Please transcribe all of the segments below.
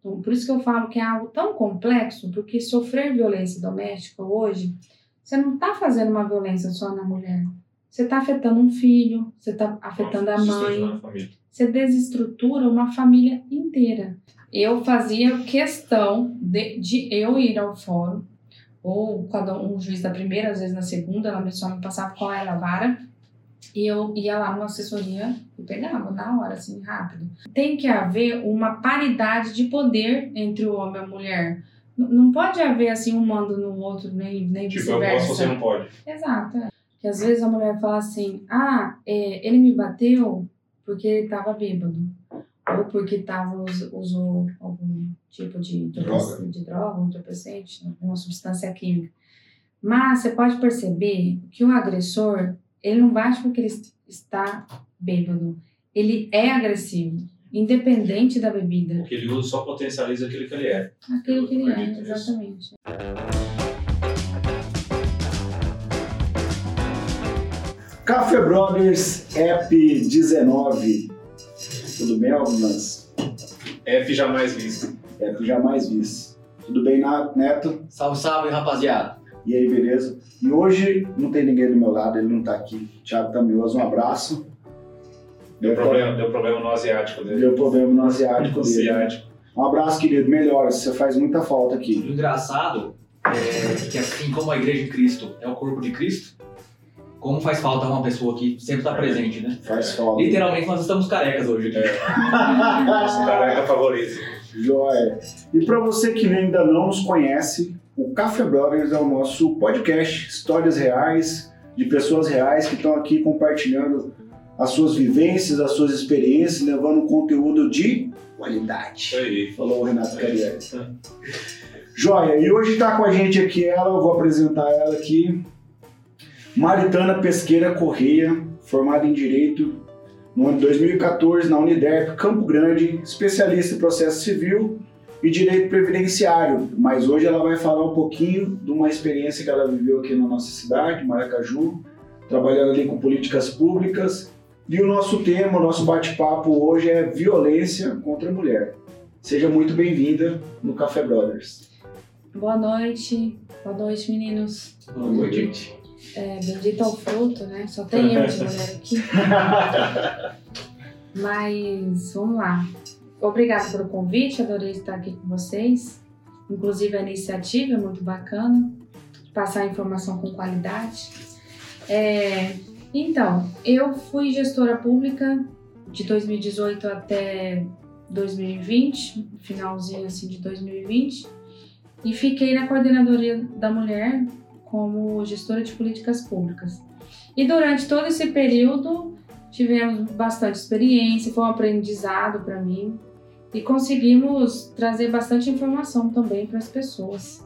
Então, por isso que eu falo que é algo tão complexo, porque sofrer violência doméstica hoje, você não está fazendo uma violência só na mulher. Você está afetando um filho, você está afetando a mãe, você desestrutura uma família inteira. Eu fazia questão de, de eu ir ao fórum, ou quando um juiz da primeira, às vezes na segunda, ela só me passava qual era a vara, e eu ia lá numa assessoria e pegava na hora, assim, rápido. Tem que haver uma paridade de poder entre o homem e a mulher. N não pode haver, assim, um mando no outro, nem, nem tipo, vice-versa. Tipo, eu posso, você não pode. Exato. É. Que às vezes a mulher fala assim, ah, é, ele me bateu porque ele tava bêbado. Ou porque tava, usou algum tipo de droga, de droga um entorpecente, uma substância química. Mas você pode perceber que o agressor, ele não bate porque ele está bêbado. Ele é agressivo, independente da bebida. O que ele usa só potencializa aquilo que ele é. Aquilo que ele é, exatamente. Café Brothers App 19. Tudo bem, algumas? F jamais visto. F jamais visto. Tudo bem, Neto? Salve, salve, rapaziada. E aí, beleza? E hoje não tem ninguém do meu lado, ele não tá aqui. Thiago Tamioso, um abraço. Deu, problema, deu problema no asiático dele. Deu problema no asiático dele. Asiático. Um abraço, querido. Melhoras, você faz muita falta aqui. O engraçado é que assim como a Igreja de Cristo é o corpo de Cristo, como faz falta uma pessoa que sempre está presente, né? Faz falta. Literalmente nós estamos carecas hoje aqui. É. Nosso careca favorito. Joia. E para você que ainda não nos conhece, o Café Brothers é o nosso podcast, histórias reais, de pessoas reais que estão aqui compartilhando as suas vivências, as suas experiências, levando um conteúdo de qualidade. Aí. Falou o Renato Carieri. Joia, e hoje está com a gente aqui ela, eu vou apresentar ela aqui, Maritana Pesqueira Correia, formada em Direito no ano de 2014 na Uniderp Campo Grande, especialista em processo civil e direito previdenciário, mas hoje ela vai falar um pouquinho de uma experiência que ela viveu aqui na nossa cidade, Maracaju, trabalhando ali com políticas públicas. E o nosso tema, o nosso bate-papo hoje é violência contra a mulher. Seja muito bem-vinda no Café Brothers. Boa noite, boa noite meninos. Boa noite. É, bendito ao fruto, né? Só tem eu de mulher aqui. Mas vamos lá. Obrigada pelo convite, adorei estar aqui com vocês. Inclusive a iniciativa é muito bacana, passar informação com qualidade. É, então, eu fui gestora pública de 2018 até 2020, finalzinho assim de 2020, e fiquei na coordenadoria da mulher como gestora de políticas públicas. E durante todo esse período tivemos bastante experiência, foi um aprendizado para mim e conseguimos trazer bastante informação também para as pessoas.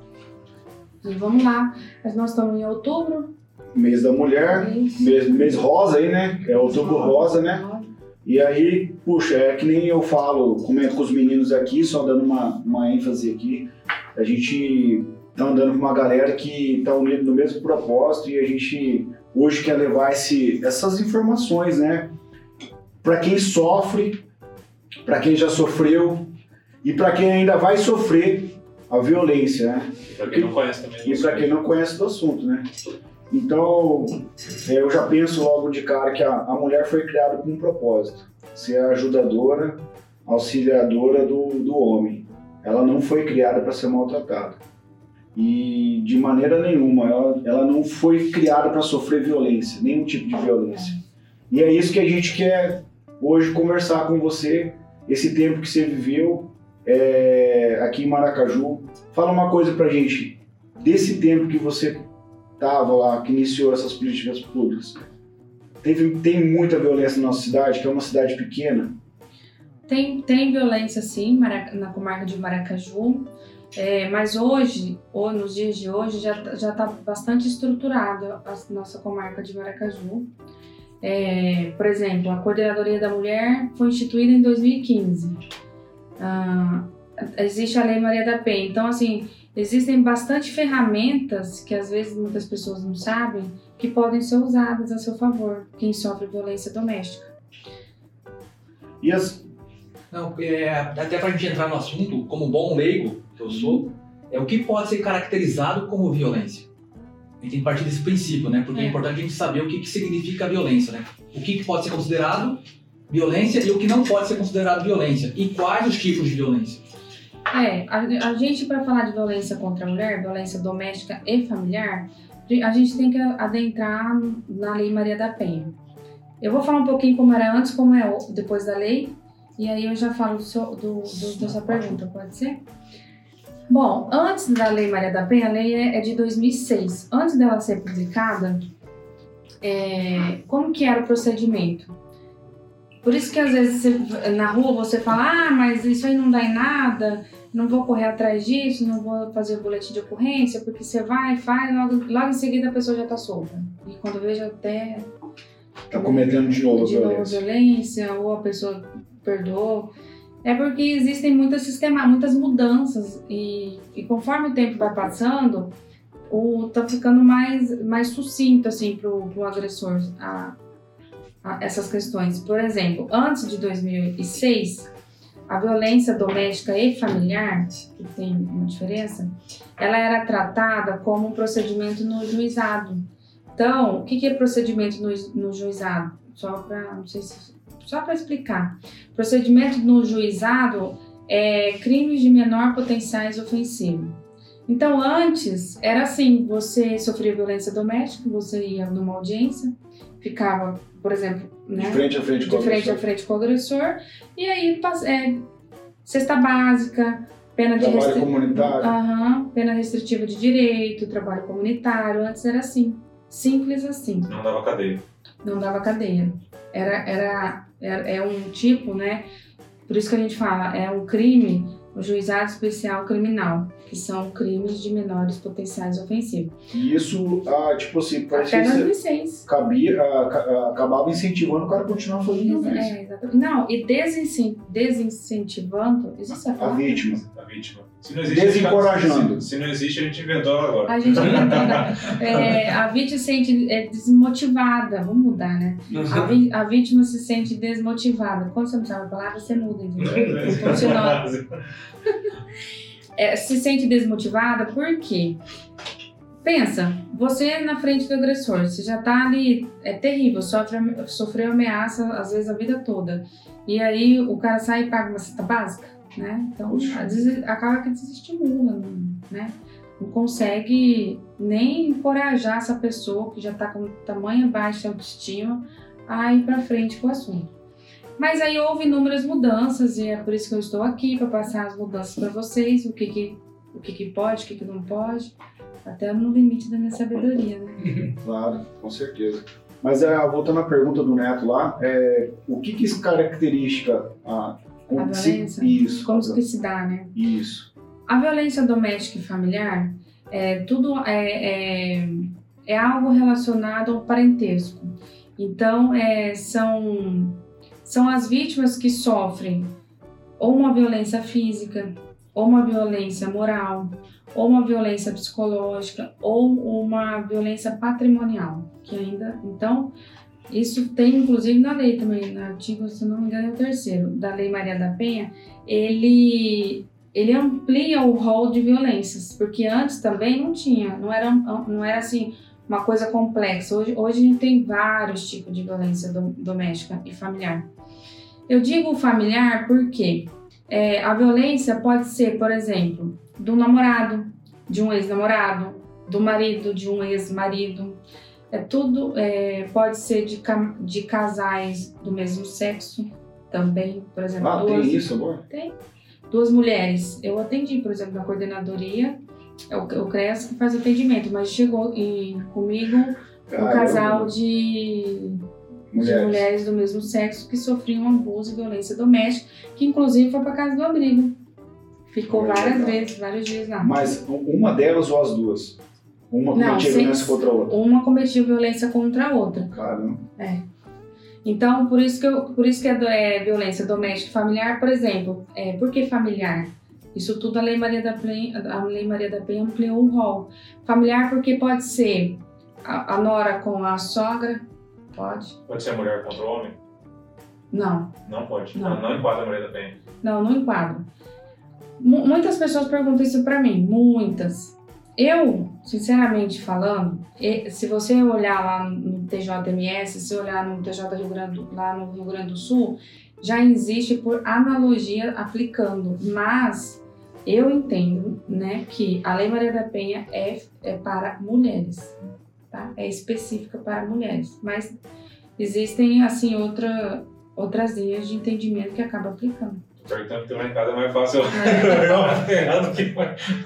E vamos lá, nós estamos em outubro. Mês da mulher, mês, mês rosa aí, né? É outubro rosa, né? E aí, puxa, é que nem eu falo, comento com os meninos aqui, só dando uma, uma ênfase aqui. A gente tá andando com uma galera que tá unido no mesmo propósito e a gente hoje quer levar esse, essas informações, né? Para quem sofre, para quem já sofreu e para quem ainda vai sofrer a violência, né? E para quem não conhece também. E para quem não conhece do assunto, né? Então, é, eu já penso logo de cara que a, a mulher foi criada com um propósito: ser a ajudadora, auxiliadora do, do homem. Ela não foi criada para ser maltratada. E de maneira nenhuma, ela, ela não foi criada para sofrer violência, nenhum tipo de violência. E é isso que a gente quer hoje conversar com você esse tempo que você viveu é, aqui em Maracaju. Fala uma coisa pra gente, desse tempo que você estava lá, que iniciou essas políticas públicas, teve, tem muita violência na nossa cidade, que é uma cidade pequena? Tem, tem violência sim na comarca de Maracaju, é, mas hoje, ou nos dias de hoje, já está bastante estruturada a nossa comarca de Maracaju. É, por exemplo, a Coordenadoria da Mulher foi instituída em 2015. Ah, existe a Lei Maria da Penha. Então, assim, existem bastante ferramentas que às vezes muitas pessoas não sabem que podem ser usadas a seu favor, quem sofre violência doméstica. E as, Não, é, até pra gente entrar no assunto, como bom leigo que eu sou, é o que pode ser caracterizado como violência. A gente tem que partir desse princípio, né? Porque é, é importante a gente saber o que, que significa violência, né? O que, que pode ser considerado violência e o que não pode ser considerado violência. E quais os tipos de violência. É, a, a gente, para falar de violência contra a mulher, violência doméstica e familiar, a gente tem que adentrar na Lei Maria da Penha. Eu vou falar um pouquinho como era antes, como é depois da lei, e aí eu já falo do, seu, do, do da sua pergunta, pode ser? Bom, antes da Lei Maria da Penha, a lei é, é de 2006. Antes dela ser publicada, é, como que era o procedimento? Por isso que às vezes você, na rua você fala, ah, mas isso aí não dá em nada, não vou correr atrás disso, não vou fazer o boletim de ocorrência, porque você vai, faz, logo, logo em seguida a pessoa já tá solta. E quando vejo até. Tá cometendo de novo de violência. Violência, ou a pessoa perdoou. É porque existem muitas sistemas, muitas mudanças e, e conforme o tempo vai passando, o tá ficando mais mais sucinto assim pro, pro agressor a, a essas questões. Por exemplo, antes de 2006, a violência doméstica e familiar, que tem uma diferença, ela era tratada como um procedimento no juizado. Então, o que é procedimento no, no juizado? Só para não sei se só para explicar. Procedimento no juizado é crimes de menor potenciais ofensivo. Então, antes era assim: você sofria violência doméstica, você ia numa audiência, ficava, por exemplo, né, de frente a frente, com, frente a frente com o agressor, e aí é, cesta básica, pena de trabalho comunitário, uhum, pena restritiva de direito, trabalho comunitário. Antes era assim, simples assim. Não dava cadeia. Não dava cadeia. Era, era é, é um tipo, né? Por isso que a gente fala, é um crime o juizado especial criminal, que são crimes de menores potenciais ofensivos. E isso, ah, tipo assim, parece Até que licença. cabia, ah, ah, acabava incentivando o cara a continuar fazendo isso. É, exatamente. Não, e desincentivando, existe a, a vítima. A vítima. Se não existe, Desencorajando. Se, se, não existe, a gente inventou agora. A gente inventou. é, a vítima se sente é, desmotivada. Vamos mudar, né? A, vi, a, vítima se sente desmotivada. Quando você não sabe a palavra, você muda, entendeu? é, se sente desmotivada por quê? Pensa, você na frente do agressor, você já tá ali, é terrível, sofre, sofreu ameaça às vezes a vida toda. E aí o cara sai e paga uma cesta básica, né? Então, às vezes acaba que desestimula, né? Não consegue nem encorajar essa pessoa que já tá com tamanha baixa autoestima a ir para frente com o assunto. Mas aí houve inúmeras mudanças e é por isso que eu estou aqui para passar as mudanças para vocês, o que que, o que que pode, o que que não pode, até no limite da minha sabedoria, né? Claro, com certeza. Mas é, voltando à pergunta do Neto lá, é, o que que caracteriza a, a violência? Isso. Como se dá, né? Isso. A violência doméstica e familiar, é, tudo é, é, é algo relacionado ao parentesco. Então, é, são são as vítimas que sofrem ou uma violência física, ou uma violência moral, ou uma violência psicológica, ou uma violência patrimonial, que ainda, então, isso tem inclusive na lei também, no artigo, se não me engano, é o terceiro, da Lei Maria da Penha, ele ele amplia o rol de violências, porque antes também não tinha, não era, não era assim uma coisa complexa. Hoje, hoje a gente tem vários tipos de violência doméstica e familiar. Eu digo familiar porque é, a violência pode ser, por exemplo, do namorado, de um ex-namorado, do marido, de um ex-marido. É tudo é, pode ser de, de casais do mesmo sexo também, por exemplo. Ah, duas, tem isso, amor? Tem. Duas mulheres. Eu atendi, por exemplo, na coordenadoria, é o, o CRES que faz atendimento, mas chegou em, comigo um casal de mulheres. de mulheres do mesmo sexo que sofriam abuso e violência doméstica, que inclusive foi para casa do abrigo. Ficou várias vezes, vários dias lá. Mas uma delas ou as duas? Uma cometia violência contra a outra? Uma cometia violência contra a outra. Claro. É. Então, por isso que, eu, por isso que é, é violência doméstica e familiar, por exemplo, é, por que familiar? Isso tudo a Lei Maria da Penha, a Lei Maria da Penha ampliou o rol. Familiar porque pode ser a, a nora com a sogra, Pode. Pode ser mulher contra o homem? Não, Não pode. Não. Não, não enquadra a Maria da Penha. não, não enquadro. Mu- muitas pessoas perguntam isso pra mim, muitas. Eu, sinceramente falando, se você olhar lá no TJMS, se olhar no TJ Rio Grande, lá no Rio Grande do Sul, já existe por analogia aplicando, mas eu entendo, né, que a Lei Maria da Penha é, é para mulheres, tá? É específica para mulheres, mas existem assim outra, outras linhas de entendimento que acaba aplicando. Portanto, que lá em casa é mais fácil É. do que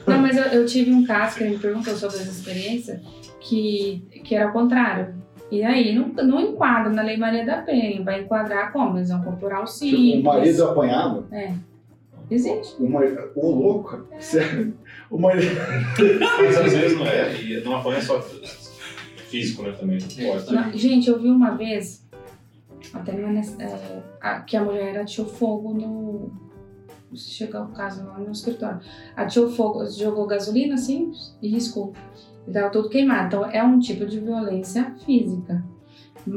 Não, mas eu, eu tive um caso que ele me perguntou sobre essa experiência que, que era o contrário. E aí não, não enquadra na Lei Maria da Penha, vai enquadrar como? Lesão corporal Tipo, simples. o marido apanhava, Existe. o marido. Ô, louco, sério. O marido. Mas às vezes não é. E não apanha só físico, né? Também. Pode. Na- gente, eu vi uma vez, até é, a- que a mulher atirou fogo no. Se chegar o caso lá no escritório. Atirou fogo, jogou gasolina assim e riscou. E tava todo queimado. Então é um tipo de violência física.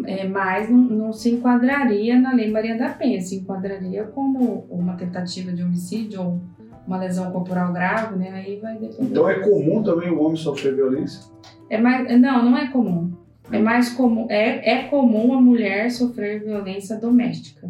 É, mas não, não se enquadraria na Lei Maria da Penha, se enquadraria como uma tentativa de homicídio ou uma lesão corporal grave, né? Aí vai depender. Então é comum também o homem sofrer violência? É mais, não, não é comum. É mais comum, é, é comum a mulher sofrer violência doméstica.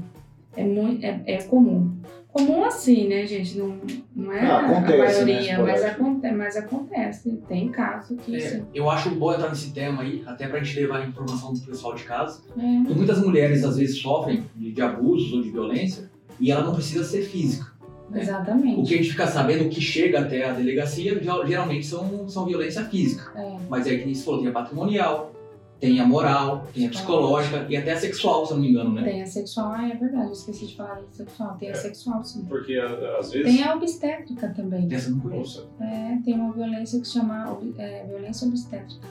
É muito, é, é comum. Comum assim, né, gente? Não, não é Ah, acontece, a né, maioria, mas, esporádico. aconte, mas acontece. Tem caso que É, sim. eu acho bom entrar nesse tema aí, até pra gente levar a informação do pessoal de casa. É. Porque muitas mulheres às vezes sofrem de, de abusos ou de violência e ela não precisa ser física. né? O Exatamente. que a gente fica sabendo que chega até a delegacia geral- geralmente são, são violência física. É. Mas aí, que você falou, tem a patrimonial, tem a moral, tem a psicológica e até a sexual, se eu não me engano, né? Tem a sexual, ah, é verdade, eu esqueci de falar da sexual. Tem a É. sexual, sim. Porque às vezes. Tem a obstétrica também. Essa eu não conheço. Nossa, É, tem uma violência que se chama ob- é, violência obstétrica.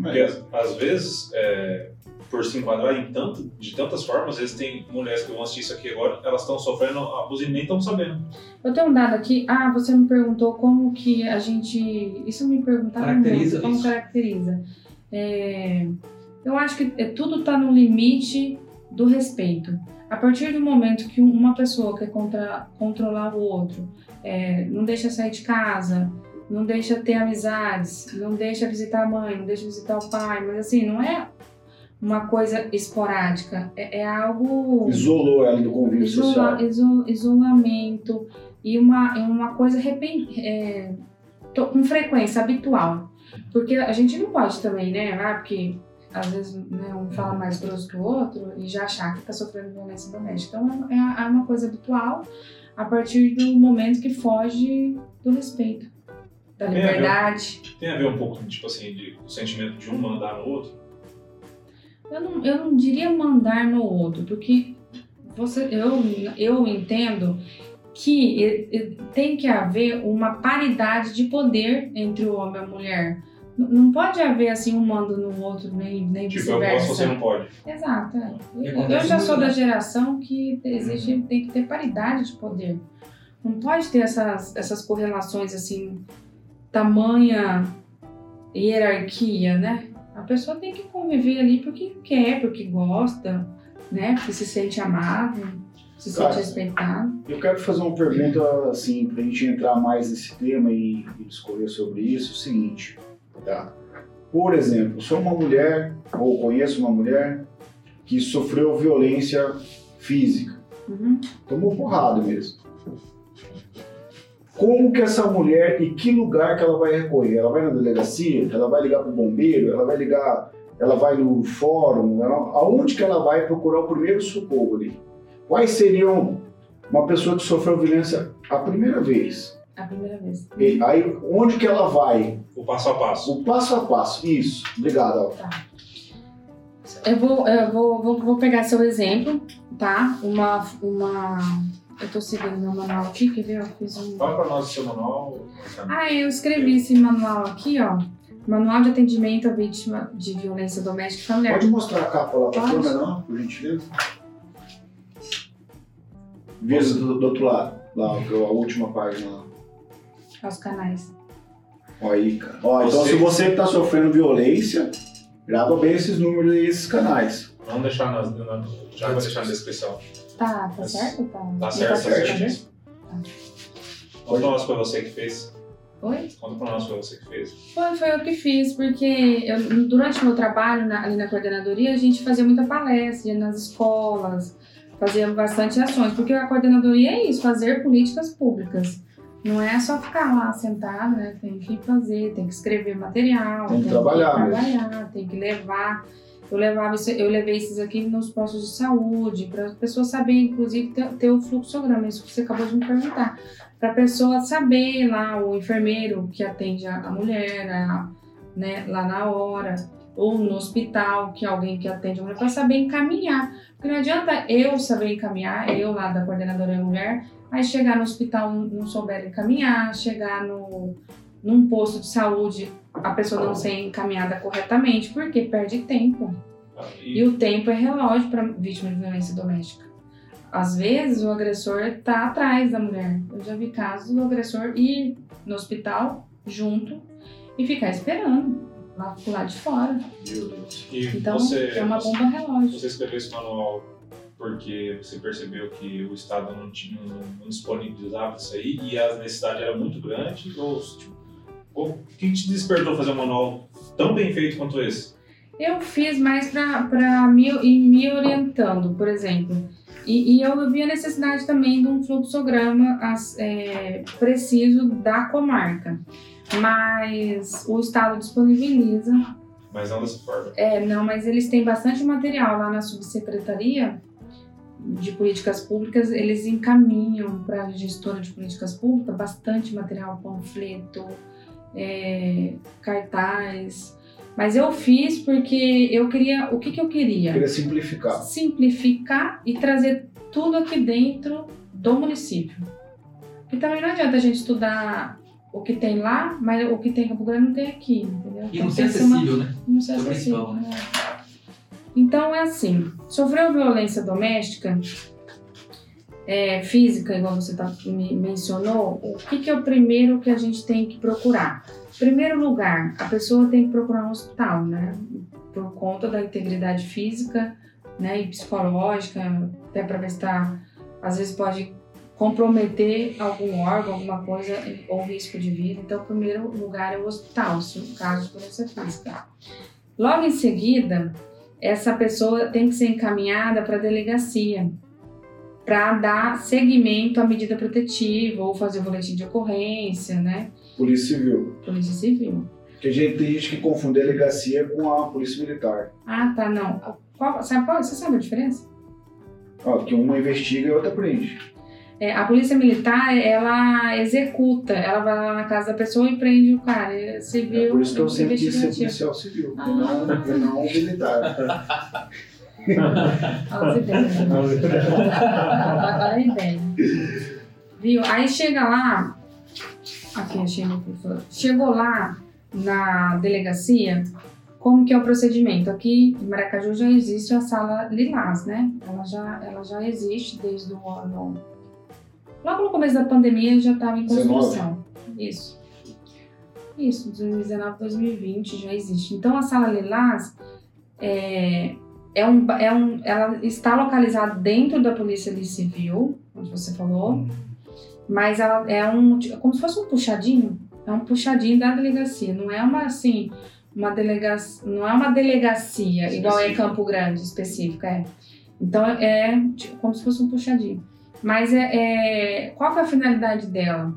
Porque às, às vezes, é, por se enquadrar em tanto, de tantas formas, às vezes tem mulheres que vão assistir isso aqui agora, elas estão sofrendo abuso e nem estão sabendo. Eu tenho um dado aqui. Ah, você me perguntou como que a gente. Isso me perguntaram Caracteriza muito. Como isso. caracteriza? É, eu acho que é- tudo está no limite do respeito. A partir do momento que uma pessoa quer contra, controlar o outro, é, não deixa sair de casa, não deixa ter amizades, não deixa visitar a mãe, não deixa visitar o pai, mas assim, não é uma coisa esporádica, é, é algo Isolou ela do convívio isola- social. iso- isolamento e uma, uma coisa repen- é, com frequência habitual. Porque a gente não pode também, né? Ah, porque às vezes né, um fala mais grosso que o outro e já achar que está sofrendo violência doméstica. Então é, é uma coisa habitual a partir do momento que foge do respeito, da Tem a ver. liberdade. Tem a ver um pouco, tipo assim, de, o sentimento de um mandar no outro. Eu não, eu não diria mandar no outro, porque você, eu, eu entendo que tem que haver uma paridade de poder entre o homem e a mulher. Não pode haver assim um mando no outro, nem, nem Tipo, eu posso, você vice-versa. não pode. Exato. é. Eu, eu já sou da né? geração que existe, tem que ter paridade de poder. Não pode ter essas, essas correlações assim, tamanha hierarquia, né? A pessoa tem que conviver ali porque quer, porque gosta, né? Porque se sente amado, se Cara, sente respeitado. Eu quero fazer uma pergunta assim, pra gente entrar mais nesse tema e, e discorrer sobre isso, o seguinte, tá? Por exemplo, sou uma mulher, ou conheço uma mulher, que sofreu violência física. Uhum. Tomou porrada mesmo. Como que essa mulher e que lugar que ela vai recorrer? Ela vai na delegacia? Ela vai ligar pro bombeiro? Ela vai ligar? Ela vai no fórum? Ela, aonde que ela vai procurar o primeiro socorro ali? Quais seriam uma pessoa que sofreu violência a primeira vez? A primeira vez. E aí, onde que ela vai? O passo a passo. O passo a passo. Isso. Obrigado. Alta. Eu vou, eu vou, vou, vou pegar seu exemplo, tá? Uma, uma. Eu tô seguindo meu manual aqui, quer ver? Eu fiz um. Fala pra nós o seu manual. Ah, eu escrevi esse manual aqui, ó. Manual de atendimento à vítima de violência doméstica e familiar. Pode mostrar a capa lá pra câmera, não? Por gentileza. Vira do, do outro lado. Lá, a última página lá. Aos canais. Ó aí, cara. Ó, então se você que tá sofrendo violência, grava bem esses números e esses canais. Vamos deixar na, na, já vou deixar na descrição. Tá, tá Mas- certo? Tá, Tá Não certo, tá certo. Conta pra nós, foi você que fez. Oi? Conta pra nós, foi você que fez. Foi, foi eu que fiz, porque eu, durante o meu trabalho na- ali na coordenadoria, a gente fazia muita palestra, ia nas escolas, fazia bastante ações, porque a coordenadoria é isso, fazer políticas públicas. Não é só ficar lá sentado, né? Tem que fazer, tem que escrever material, Tem que trabalhar mesmo. trabalhar, tem que levar. Eu, levava isso, eu levei esses aqui nos postos de saúde, para as pessoas saberem, inclusive, ter, ter o fluxograma, isso que você acabou de me perguntar. Para a pessoa saber lá, o enfermeiro que atende a, mulher, a- né, lá na hora, ou no hospital, que alguém que atende a mulher, para saber encaminhar. Porque não adianta eu saber encaminhar, eu lá da coordenadora mulher, aí chegar no hospital não, souber encaminhar, chegar no, num posto de saúde, a pessoa não ser encaminhada corretamente, porque perde tempo. Tá? E E, o tempo é relógio para vítima de violência doméstica. Às vezes o agressor está atrás da mulher. Eu já vi casos do agressor ir no hospital junto e ficar esperando lá do lado de fora. Meu Deus. e Então você, é uma bomba relógio. você escreveu esse manual porque você percebeu que o Estado não, tinha, não, não disponibilizava isso aí e a necessidade era muito grande? Ou, tipo, ou o que te despertou fazer um manual tão bem feito quanto esse? Eu fiz mais para me, me orientando, por exemplo. E, e eu vi a necessidade também de um fluxograma as- é, preciso da comarca. Mas o Estado disponibiliza. Mas não dessa forma. É, não, mas eles têm bastante material lá na subsecretaria de políticas públicas. Eles encaminham para a gestora de políticas públicas bastante material, panfleto, é, cartaz. Mas eu fiz porque eu queria. O que, que eu queria? Queria simplificar. simplificar e trazer tudo aqui dentro do município. E também não adianta a gente estudar o que tem lá, mas o que tem em Campo Grande não tem aqui, entendeu? E Então não ser ser uma- acessível, né? não ser acessível. né? Então é assim, sofreu violência doméstica é, física, igual você tá, me mencionou, o que, que é o primeiro que a gente tem que procurar? Primeiro lugar, a pessoa tem que procurar um hospital, né? Por conta da integridade física né, e psicológica, até para ver se tá, às vezes pode comprometer algum órgão, alguma coisa ou risco de vida. Então, o primeiro lugar é o hospital, se o caso de violência física. Logo em seguida, essa pessoa tem que ser encaminhada para a delegacia para dar seguimento à medida protetiva ou fazer o boletim de ocorrência, né? Polícia Civil. Polícia Civil. Porque gente, tem gente que confunde a delegacia com a Polícia Militar. Ah, tá, não. Qual, sabe qual? Você sabe a diferença? Ó, que uma investiga e a outra prende. É, a polícia militar, ela executa, ela vai lá na casa da pessoa e prende o cara. É civil, É por isso que eu sempre quis ser policial civil, Ah. não, não militar. Olha as ideias. Olha a ideia. Viu? Aí chega lá. Aqui, achei meu professor. Chegou lá na delegacia, como que é o procedimento? Aqui em Maracaju já existe a sala Lilás, né? Ela já, ela já existe desde o ano. Logo no começo da pandemia já estava em 19. construção. Isso. Isso, 2019, 2020 já existe. Então a sala Lilás é, é um, é um, ela está localizada dentro da Polícia Civil, onde você falou, mas ela é um, tipo, como se fosse um puxadinho, é um puxadinho da delegacia, não é uma assim, uma delegacia, não é uma delegacia igual é Específica. Campo Grande específica, é. Então é tipo, como se fosse um puxadinho. Mas é, é- qual é a finalidade dela?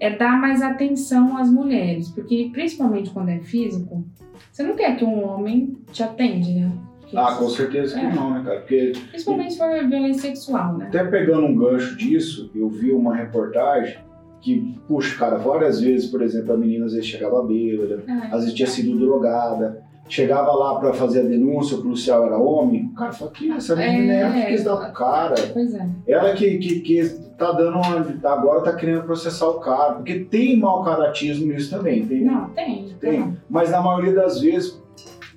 É dar mais atenção às mulheres, porque principalmente quando é físico, você não quer que um homem te atende, né? Ah, com certeza que É. não, né, cara? Porque Principalmente se for violência sexual, né? até pegando um gancho disso, eu vi uma reportagem que, puxa, cara, várias vezes, por exemplo, a menina às vezes chegava bêbada, Ah, às vezes tinha sido drogada, chegava lá pra fazer a denúncia, o policial era homem, o cara fala que essa menina é, É. é quis dar pro cara. Pois é. Ela que, que, que tá dando uma, agora tá querendo processar o cara, porque tem mau caratismo nisso também, tem, Não, tem. tem. Não. Mas na maioria das vezes,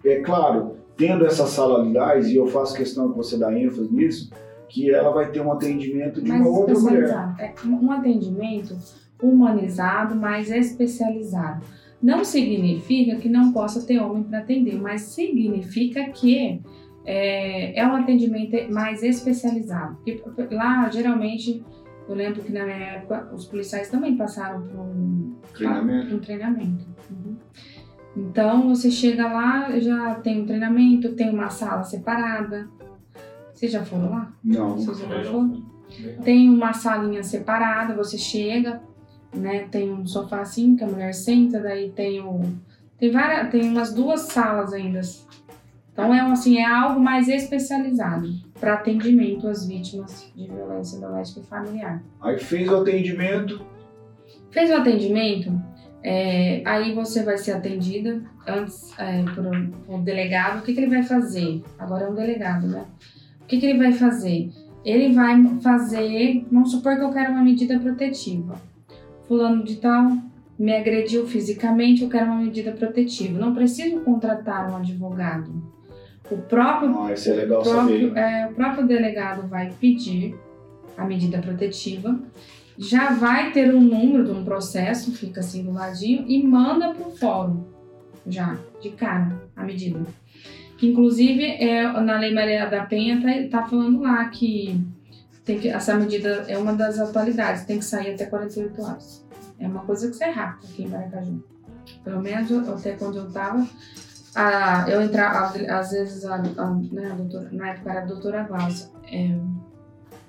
é claro, tendo essa sala Lilás, e eu faço questão que você dá ênfase nisso, que ela vai ter um atendimento de Mais uma outra mulher. É um atendimento humanizado, mais especializado. Não significa que não possa ter homem para atender, mas significa que é, é um atendimento mais especializado. Porque lá, geralmente, eu lembro que na minha época, os policiais também passaram por um Treinamento. por um treinamento. Uhum. Então, você chega lá, já tem um treinamento, tem uma sala separada. Vocês já foram lá? Não. Vocês já foram? não. Tem uma salinha separada, você chega, né? Tem um sofá assim que a mulher senta, daí tem o tem várias, tem umas duas salas ainda. Então é assim, é algo mais especializado para atendimento às vítimas de violência doméstica e familiar. Aí fez o atendimento, Fez o atendimento, é, aí você vai ser atendida antes é, por, um, por um delegado. O que, que ele vai fazer? Agora é um delegado, né? O que, que ele vai fazer? Ele vai fazer, vamos supor que eu quero uma medida protetiva. Fulano de tal me agrediu fisicamente, eu quero uma medida protetiva. Não preciso contratar um advogado. O próprio ah, isso é legal o próprio, saber. é, o próprio delegado vai pedir a medida protetiva, já vai ter um número de um processo, fica assim do ladinho, e manda para o fórum, já, de cara, a medida. Que inclusive é, na Lei Maria da Penha tá, tá falando lá que, tem que essa medida é uma das atualidades, tem que sair até 48 horas. É uma coisa que sai rápido aqui em Maracaju. Pelo menos eu- até quando eu tava, a, eu entrava, às vezes, a, a, né, a doutora, na época era a doutora Glaucia, é,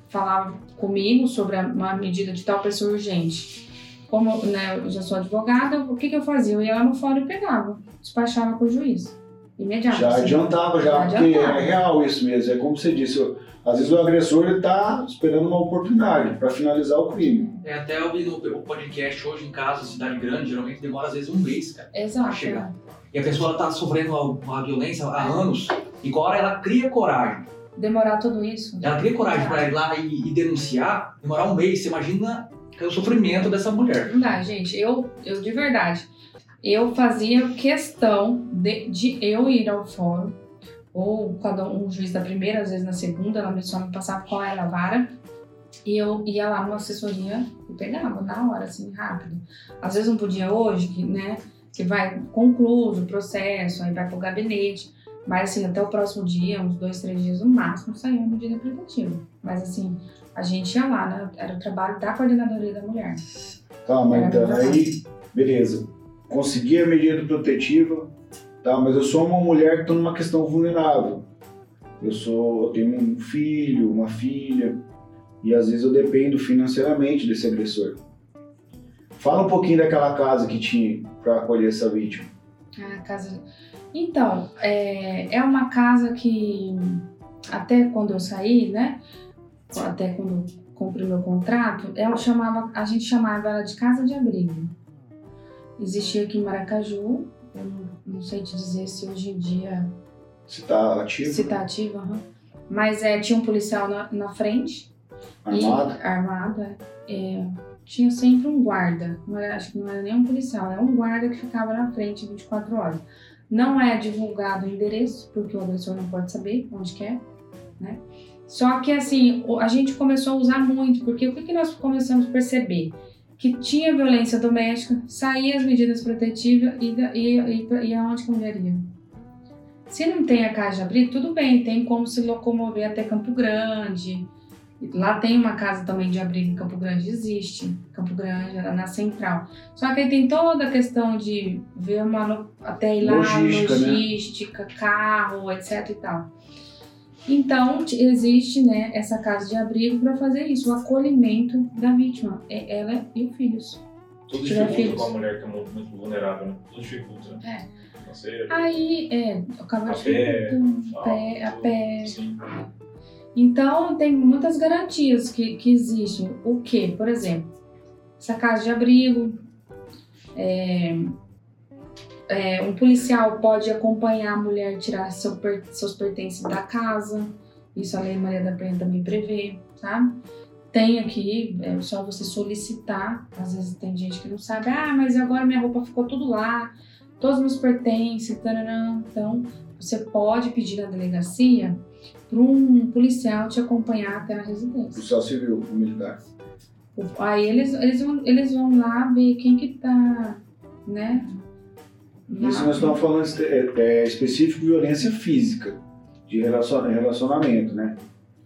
falava comigo sobre uma medida de tal pessoa urgente. Como né, eu já sou advogada, o que, que eu fazia? Eu ia lá no fórum e pegava, despachava com o juiz. Imediato. Já assim. adiantava, já, Já porque adiantava. é real isso mesmo. É como você disse, ó, às vezes o agressor ele tá esperando uma oportunidade para finalizar o crime. É, até eu vi no o podcast hoje em casa, cidade grande, geralmente demora às vezes um mês, cara. Exato. chegar. E a pessoa tá sofrendo a, a violência há anos, e com a hora ela cria coragem. Demorar tudo isso. Ela cria coragem pra ir lá e, e denunciar, demorar um mês. Você imagina o sofrimento dessa mulher. Não dá, gente. Eu, eu de verdade, eu fazia questão de, de eu ir ao fórum, ou cada um juiz da primeira, às vezes na segunda, ela só me passava qual era a vara, e eu ia lá numa assessoria e pegava na hora, assim, rápido. Às vezes não podia hoje, que, né, que vai concluso o processo, aí vai pro gabinete, mas assim, até o próximo dia, uns dois, três dias no máximo, saiu a medida protetiva. Mas assim, a gente ia lá, né, era o trabalho da coordenadoria da mulher. Tá, mas Era então, aí, beleza. Consegui a medida protetiva, tá, mas eu sou uma mulher que está numa questão vulnerável. Eu sou, eu tenho um filho, uma filha, e às vezes eu dependo financeiramente desse agressor. Fala um pouquinho daquela casa que tinha para acolher essa vítima. A casa. Então, é, é uma casa que até quando eu saí, né? Até quando cumpri meu contrato, ela chamava, a gente chamava ela de casa de abrigo. Existia aqui em Maracaju, eu não, não sei te dizer se hoje em dia Você está ativo? se tá ativa, aham. mas é, tinha um policial na, na frente. Armado? E, armado, é. É, tinha sempre um guarda. Era, acho que não era nem um policial, era um guarda que ficava na frente 24 horas. Não é divulgado o endereço, porque o agressor não pode saber onde que é, né? Só que assim, a gente começou a usar muito, porque o que, que nós começamos a perceber? Que tinha violência doméstica, saía as medidas protetivas e, e, e, e aonde que a mulher ia? Se não tem a casa de abrigo, tudo bem, tem como se locomover até Campo Grande, Lá tem uma casa também de abrigo em Campo Grande, existe. Campo Grande, era na central. Só que aí tem toda a questão de ver uma. até ir lá, Logística, né? logística, carro, etc e tal. Então, existe né, essa casa de abrigo para fazer isso, o acolhimento da vítima, é ela e os filhos. Tudo dificulta com a mulher que é muito, muito vulnerável, né? Tudo dificulta, né? É. Aí, é, acaba dificultando, a pé, a pé. Sim. Então, tem muitas garantias que, que existem. O que, por exemplo, essa casa de abrigo, é, é, um policial pode acompanhar a mulher tirar seu per- seus pertences da casa, isso a Lei Maria da Penha também prevê, sabe? Tem aqui, é só você solicitar, às vezes tem gente que não sabe, ah, mas agora minha roupa ficou tudo lá, todos os meus pertences, tararã. então você pode pedir na delegacia para um policial te acompanhar até a residência. Policial civil, ou militar. Aí eles, eles, vão, eles vão lá ver quem que tá, né? Isso nós estamos falando é, é específico de violência física. de relacion- relacionamento, né?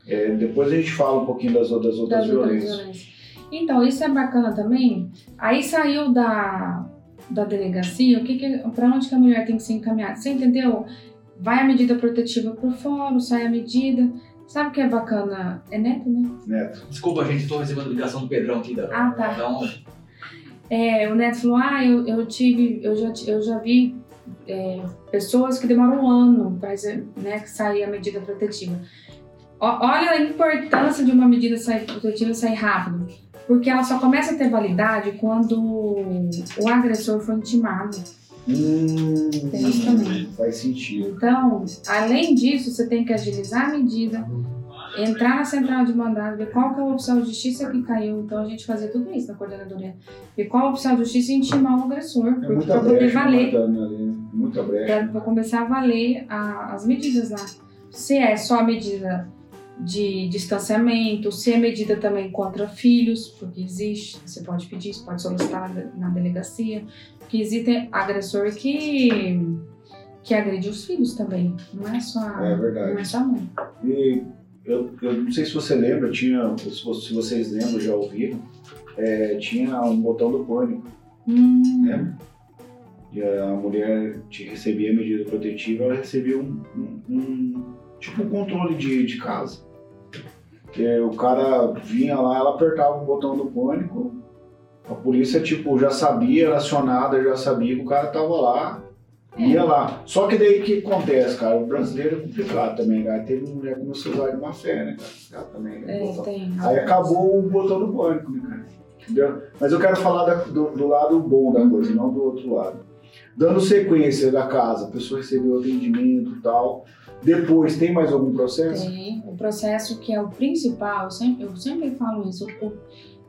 É, depois a gente fala um pouquinho das outras, outras das violências. violências. Então, isso é bacana também. Aí saiu da, da delegacia, o que que, pra onde que a mulher tem que ser encaminhada? Você entendeu? Vai a medida protetiva pro fórum, sai a medida. Sabe o que é bacana? É neto, né? Neto. Desculpa, gente, estou recebendo ligação do Pedrão aqui da. Ah, tá. Então, É, o Neto falou, ah, eu, eu tive, eu já, eu já vi é, pessoas que demoram um ano para né, sair a medida protetiva. Ó- olha a importância de uma medida sair, protetiva sair rápido. Porque ela só começa a ter validade quando o agressor foi intimado. Hum, Tem isso também. faz sentido. Então, além disso, você tem que agilizar a medida, entrar na central de mandado, ver qual que é o oficial de justiça que caiu. Então, a gente fazia tudo isso na coordenadoria. Ver qual é o oficial de justiça e intimar o agressor, É porque muita para poder valer, né? Muita brecha. para começar a valer a- as medidas lá. Se é só a medida de distanciamento, se é medida também contra filhos, porque existe, você pode pedir, você pode solicitar na, delegacia, porque existe agressor que que agride os filhos também, não é só a- É não é só a mãe. E eu, eu não sei se você lembra, tinha, se vo- se vocês lembram, já ouviram, é, tinha um botão do pânico, Hum, lembra? E a mulher te recebia a medida protetiva, ela recebia um, um- um- tipo um controle de, de casa. Que o cara vinha lá, ela apertava o botão do pânico, a polícia tipo já sabia, era acionada, já sabia que o cara tava lá, ia lá. Só que daí o que acontece, cara? O brasileiro é complicado também, cara. Teve uma mulher que começou a usar de má fé, né, cara? Também, né? é, tem. Aí acabou o botão do pânico, né, cara? Entendeu? Mas eu quero falar da- do, do lado bom da coisa, não do outro lado. Dando sequência da casa, a pessoa recebeu atendimento e tal. Depois, tem mais algum processo? Tem o processo que é o principal, eu sempre, eu sempre falo isso.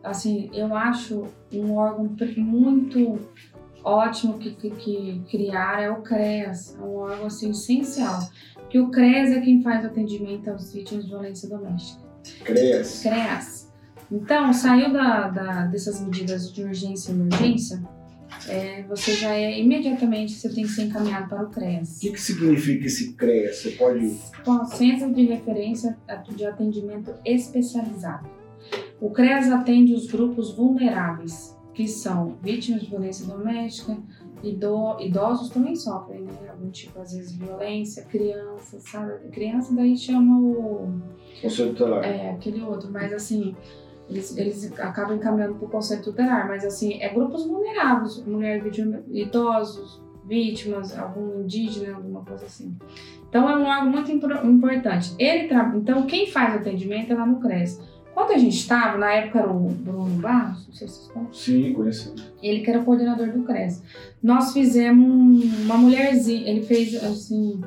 assim, eu acho um órgão muito ótimo que, que, que criar é o CREAS, é um órgão assim, essencial. Porque o CREAS é quem faz o atendimento às vítimas de violência doméstica. Cresce. CREAS. Então, saiu da, da- dessas medidas de urgência e emergência, é, você já é imediatamente você tem que ser encaminhado para o CREAS. O que, que significa esse cresce? Você pode. com Centro de Referência de Atendimento Especializado. O CREAS atende os grupos vulneráveis, que são vítimas de violência doméstica, ido- idosos também sofrem, né? Algum tipo, às vezes, violência, crianças, sabe? Criança daí chama o... Conselho tutelar. É, aquele outro, mas assim... Eles, eles acabam encaminhando para o conselho tutelar, mas assim, é grupos vulneráveis, mulher vítima, idosos, vítimas, algum indígena, alguma coisa assim. Então é um órgão muito impor- importante. Ele tra... Então quem faz o atendimento é lá no CRES. Quando a gente estava, na época era o Bruno Barros, não sei se vocês conhecem, Sim, conhecemos. ele que era o coordenador do CRES. Nós fizemos um- uma mulherzinha, ele fez assim,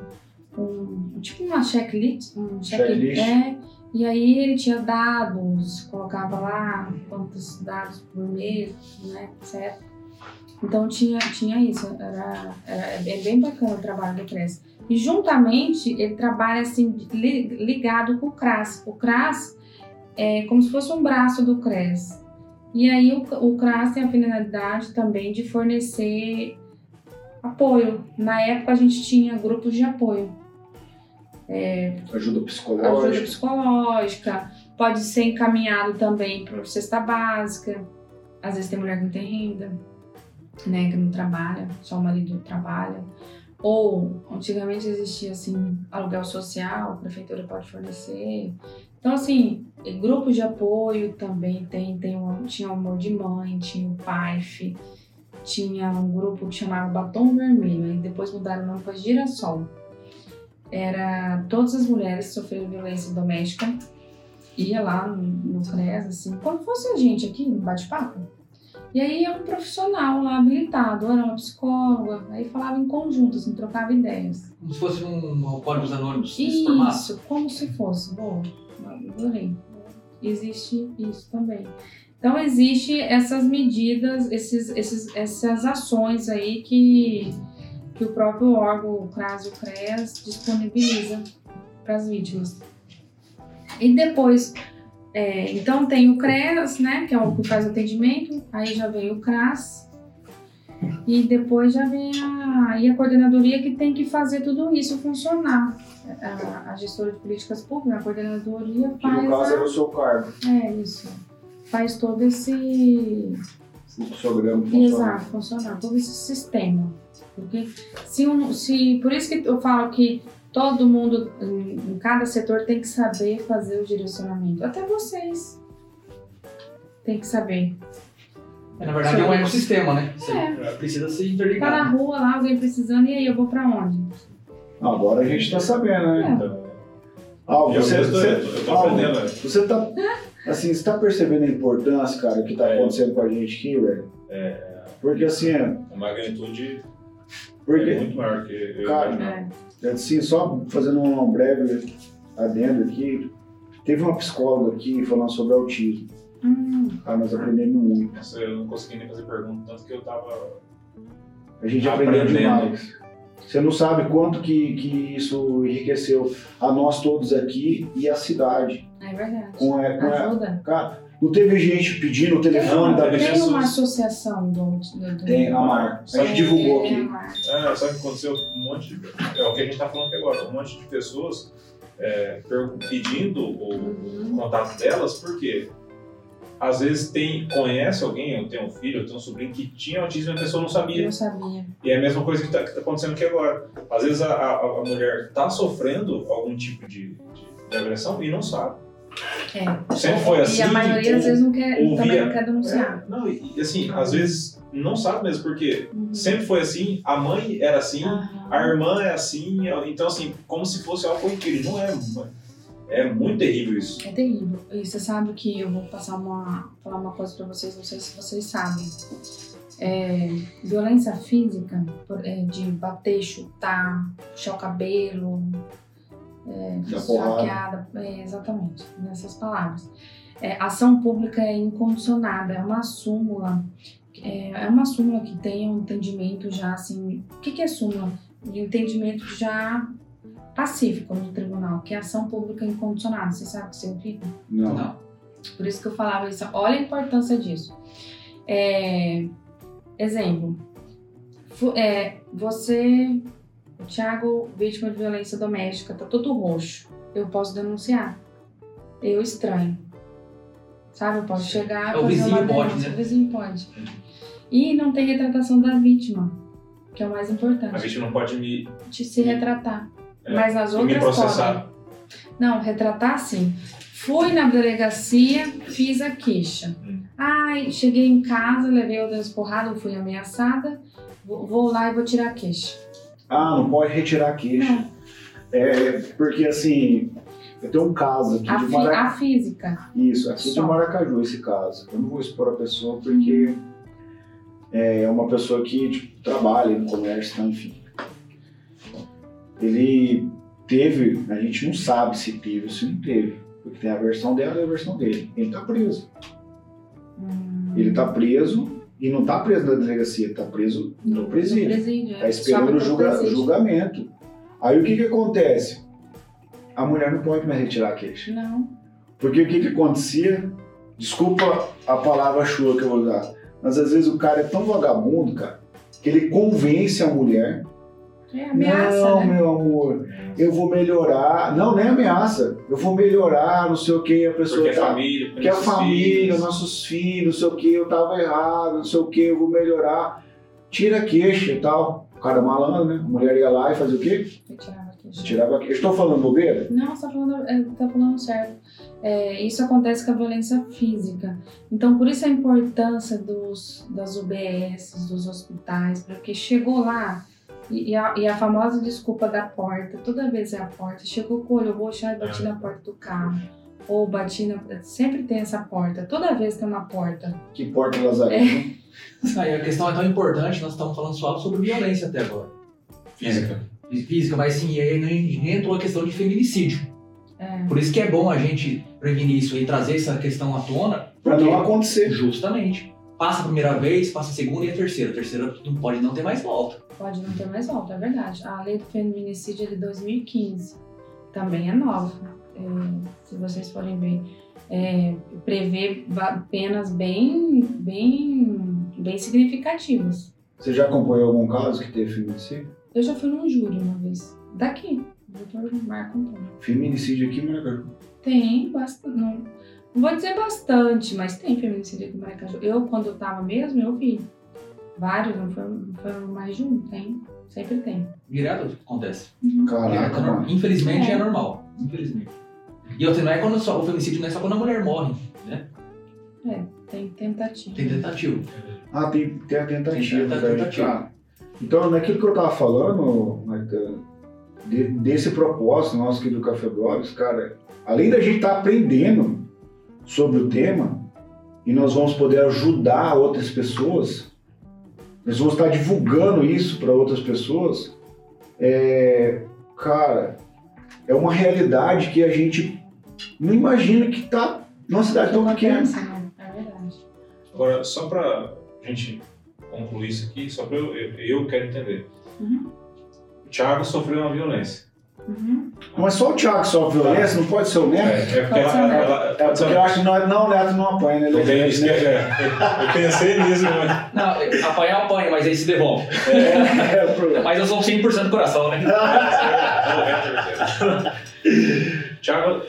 um, tipo uma checklist, um check- Checklist. É, e aí ele tinha dados, colocava lá quantos dados por mês, né, certo? Então tinha, tinha isso, era, era, é bem bacana o trabalho do CRES. E juntamente ele trabalha assim, li- ligado com o CRAS. O CRAS é como se fosse um braço do CRES. E aí o, o CRAS tem a finalidade também de fornecer apoio. Na época a gente tinha grupos de apoio. Ajuda Ajuda psicológica. psicológica, pode ser encaminhado também para cesta básica. Às vezes tem mulher que não tem renda, né, que não trabalha, só o marido trabalha. Ou antigamente existia assim aluguel social, a prefeitura pode fornecer. Então assim, e grupos de apoio também tem, tem um, tinha o amor de mãe, tinha o PAIF, tinha um grupo que chamava Batom Vermelho, aí depois mudaram o nome para Girassol era todas as mulheres que sofreram violência doméstica ia lá no, no CRES, assim, como fosse a gente aqui no bate-papo. E aí ia um profissional lá habilitado, era uma psicóloga, aí falava em conjunto, assim, trocava ideias. como se fosse um Alcoólicos Anônimos. Isso, como se fosse. Bom, adorei. Existe isso também. Então, existe essas medidas, esses, esses, essas ações aí que, que o próprio órgão, o CRAS e o CREAS, disponibiliza para as vítimas. E depois, é, então tem o CREAS, né, que é o que faz o atendimento, aí já vem o CRAS, E depois já vem a, e a coordenadoria que tem que fazer tudo isso funcionar. A, a gestora de políticas públicas, a coordenadoria Que no faz. caso A, o seu cargo. é isso. Faz todo esse. Programa funciona. Exato, funcionar, todo esse sistema. Porque se, um, se por isso que eu falo que todo mundo em, cada setor tem que saber fazer o direcionamento. Até vocês tem que saber. É, na verdade, é um ecossistema, né? Você É. precisa se Tá na rua lá, alguém precisando, e aí eu vou pra onde? Agora a gente tá sabendo, né? É. Então, Ah, eu, você, eu, tô, você, eu tô ah, aprendendo. né? você tá. Assim, você tá percebendo a importância, cara, que tá É. acontecendo com a gente aqui, velho? É, Porque assim, é, a magnitude é porque, muito maior que eu Cara, imaginava. É. assim, só fazendo um breve adendo aqui, teve uma psicóloga aqui falando sobre autismo. Hum, Cara, nós aprendemos muito. Nossa, eu não consegui nem fazer pergunta, tanto que eu tava. A gente aprendeu Aprendendo. demais. Você não sabe quanto que, que isso enriqueceu a nós todos aqui e a cidade. é verdade. Com a, com a- Ajuda. cara, não teve gente pedindo o telefone Não, da teve Tem pessoa. uma associação do. do, do Tem a marca. A gente É, divulgou Tem a aqui. É, sabe o que aconteceu? Um monte de. É o que a gente tá falando aqui agora. Um monte de pessoas é, per- pedindo o, Uhum. contato delas, porque às vezes tem, conhece alguém, eu tenho um filho, eu tenho um sobrinho que tinha autismo e a pessoa não sabia. Eu sabia. E é a mesma coisa que está acontecendo aqui agora. Às vezes a, a, a mulher está sofrendo algum tipo de, de, de agressão e não sabe. É. Sempre foi assim. E a maioria ou- às vezes não quer, ouvia- também não quer denunciar. É, não, e, assim, às vezes não sabe mesmo, porque Uhum. sempre foi assim, a mãe era assim, Aham. a irmã é assim, então assim, como se fosse algo corriqueiro. Não é, é muito terrível isso. É terrível. E você sabe que eu vou passar uma. falar uma coisa pra vocês, não sei se vocês sabem. É, violência física, é, de bater, chutar, puxar o cabelo, é, saqueada, é, exatamente, nessas palavras. É, ação pública é incondicionada, é uma súmula, é, é uma súmula que tem um entendimento já assim. O que, que é súmula? De entendimento já pacífico no tribunal, que é ação pública incondicionada. Você sabe o que significa? Não. Não. Por isso que eu falava isso. Olha a importância disso. É, exemplo, é, você, o Thiago, vítima de violência doméstica, tá todo roxo. Eu posso denunciar. Eu estranho. Sabe? Eu posso chegar É, o vizinho pode, né? O vizinho pode. E não tem retratação da vítima, que é o mais A importante. gente não pode me, De se retratar. É, Mas as me outras processar. podem. Não, retratar sim. Fui na delegacia, fiz a queixa. Hum. Ai, cheguei em casa, levei o eu fui ameaçada. Vou, vou lá e vou tirar a queixa. Ah, não pode retirar a queixa. Não, É, porque assim, eu tenho um caso aqui a, de Maracaju. a física. Isso, aqui de Só. Maracaju esse caso. Eu não vou expor a pessoa porque é uma pessoa que tipo, trabalha no comércio, então, enfim. Ele teve, a gente não sabe se teve ou se não teve. Porque tem a versão dela e a versão dele. Ele tá preso. Hum, Ele tá preso e não tá preso na delegacia, tá preso no presídio. presídio, Tá é. esperando Sobe o julga- julgamento. Aí o que que acontece? A mulher não pode mais retirar a queixa. Não. Porque o que que acontecia? Desculpa a palavra chua que eu vou usar. Mas às vezes o cara é tão vagabundo, cara, que ele convence a mulher. É ameaça, não, né? meu amor, eu vou melhorar. Não, não é ameaça. Eu vou melhorar, não sei o que, a pessoa Porque é tá- família, porque a nossos família, filhos. nossos filhos, não sei o que, eu tava errado, não sei o que, eu vou melhorar. Tira a queixa e tal. O cara malandro, né? A mulher ia lá e fazia o quê? Eu tirava a queixa. Tirava a queixa. Estou falando bobeira? Não, você tá falando, é, tá falando certo. É, isso acontece com a violência física. Então, por isso a importância dos, das UBS, dos hospitais, porque chegou lá e, e a, e a famosa desculpa da porta, toda vez é a porta, chegou com o olho roxo, ai, bati na porta do carro. Ou bati na. Sempre tem essa porta, toda vez tem uma porta. Que porta Lazareno. Aí a questão é tão importante, nós estamos falando só sobre violência até agora. Física. Física, mas sim, aí nem entrou a questão de feminicídio. É. Por isso que é bom a gente prevenir isso e trazer essa questão à tona. Pra não acontecer. Justamente. Passa a primeira vez, passa a segunda e a terceira. A terceira não pode não ter mais volta. Pode não ter mais volta, é verdade. A lei do feminicídio é de 2015. Também é nova. É, se vocês forem ver, é, prevê penas bem, bem, bem significativas. Você já acompanhou algum caso que teve feminicídio? Eu já fui num júri uma vez. Daqui, doutor Marco Antônio. Feminicídio aqui Maracaju. Tem bastante. Não, não vou dizer bastante, mas tem feminicídio aqui em Maracaju. Eu, quando eu tava mesmo, eu vi. Vários, não foi mais de um. Tem. Sempre tem. Direto acontece. Caraca, Direto, é. Infelizmente é. É. normal. Infelizmente. E outra, não é quando só, o feminicídio não é só quando a mulher morre, né? Tem tentativa. Tem tentativa. Ah, tem, tem a tentativa. Tem tentativa. tá. Então, naquilo que eu tava falando, Maitana, de- desse propósito nosso aqui do Café Blogs, cara, além da gente estar aprendendo sobre o tema, e nós vamos poder ajudar outras pessoas, nós vamos estar divulgando isso para outras pessoas, é, cara, é uma realidade que a gente não imagina que tá numa cidade tão pequena. Né? É verdade. Agora, só pra gente concluir isso aqui, só pra eu, eu, eu quero entender. Uhum. O Thiago sofreu uma violência. Uhum. É só o Thiago que sofre violência, não pode ser o Neto? É, é porque ela, ela- É porque eu acho que não, não, o Neto não apanha, né? É isso, né? É, Eu pensei nisso, mas. Não, apanhar apanha, mas aí se devolve. É, é. Mas eu sou 100% do coração, né? Thiago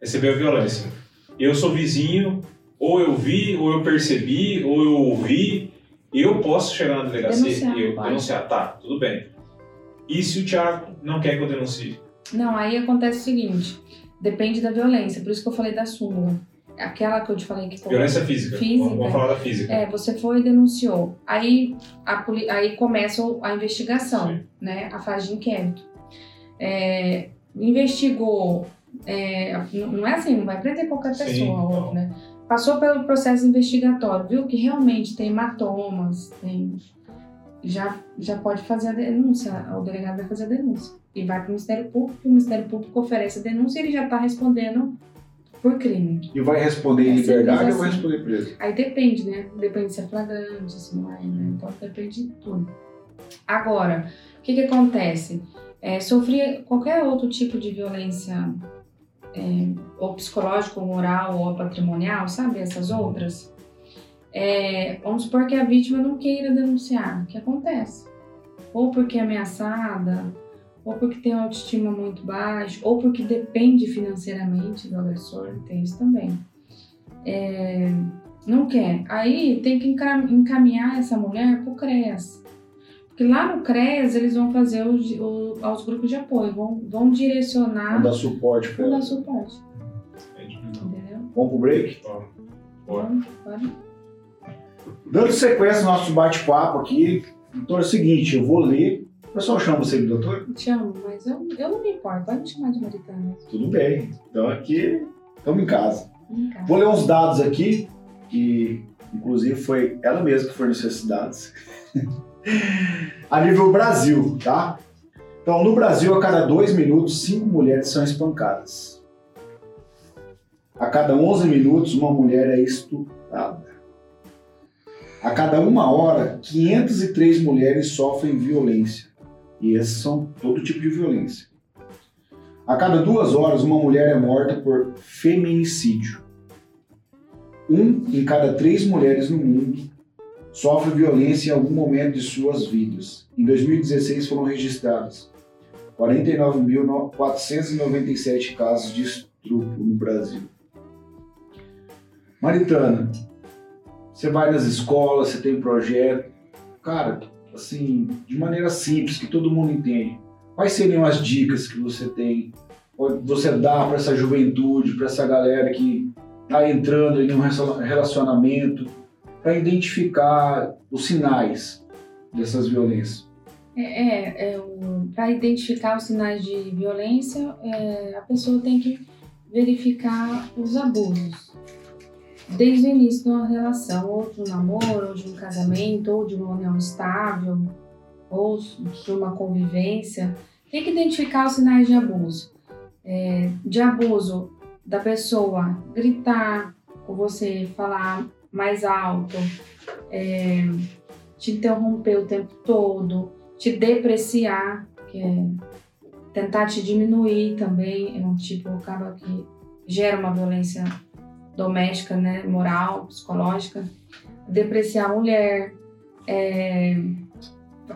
recebeu violência. Eu sou vizinho, ou eu vi, ou eu percebi, ou eu ouvi. Eu posso chegar na delegacia e eu denunciar. Tá, tudo bem. E se o Thiago não quer que eu denuncie? Não, aí acontece o seguinte: depende da violência. Por isso que eu falei da súmula. Aquela que eu te falei que Violência física. Física. Vamos, falar da física. É, você foi e denunciou. Aí, a aí começa a investigação, Sim. né? A fase de inquérito. É, investigou. é, não é assim, não vai prender qualquer Sim, pessoa, não. óbvio, né? Passou pelo processo investigatório, viu que realmente tem hematomas, tem. Já, já pode fazer a denúncia, o delegado vai fazer a denúncia. E vai para o Ministério Público, o Ministério Público oferece a denúncia e ele já está respondendo por crime. E vai responder em É liberdade simples ou vai assim. responder preso? Aí depende, né? Depende se é flagrante, se não é, né? Então depende de tudo. Agora, o que que acontece? É, sofrer qualquer outro tipo de violência, é, ou psicológica, ou moral, ou patrimonial, sabe? Essas outras. É, vamos supor que a vítima não queira denunciar, o que acontece? Ou porque é ameaçada, ou porque tem uma autoestima muito baixa, ou porque depende financeiramente do agressor, tem isso também. É, não quer. Aí tem que enca- encaminhar essa mulher pro CREAS. Porque lá no CREAS eles vão fazer os, o- aos grupos de apoio, vão, vão direcionar, Vou dar suporte pra vão dar suporte. Entendi. Entendeu? Vamos pro break? Ó, Bora. Então, pode. Dando sequência ao nosso bate-papo aqui, então é o seguinte, eu vou ler. O pessoal chama você de doutor? Te amo, mas eu, eu não me importo. Pode me chamar de Maritana. Tudo bem. Então aqui estamos em casa. Vem cá. Vou ler uns dados aqui, que inclusive foi ela mesma que forneceu esses dados. a nível Brasil, tá? Então, no Brasil, a cada dois minutos, cinco mulheres são espancadas. A cada 11 minutos, uma mulher é estuprada. A cada uma hora, 503 mulheres sofrem violência. E esses são todo tipo de violência. A cada duas horas, uma mulher é morta por feminicídio. Um em cada três mulheres no mundo sofre violência em algum momento de suas vidas. Em 2016 foram registrados 49.497 casos de estupro no Brasil. Maritana, você vai nas escolas, você tem projeto. Cara, assim, de maneira simples, que todo mundo entende. Quais seriam as dicas que você tem, você dá para essa juventude, para essa galera que está entrando em um relacionamento, para identificar os sinais dessas violências? É, é, é para identificar os sinais de violência, é, a pessoa tem que verificar os abusos. Desde o início de uma relação, ou de um namoro, ou de um casamento, ou de uma união estável, ou de uma convivência, tem que identificar os sinais de abuso. É, de abuso da pessoa gritar com você, falar mais alto, é, te interromper o tempo todo, te depreciar, que é tentar te diminuir também, é um tipo, acaba que gera uma violência doméstica, né, moral, psicológica. depreciar a mulher, é,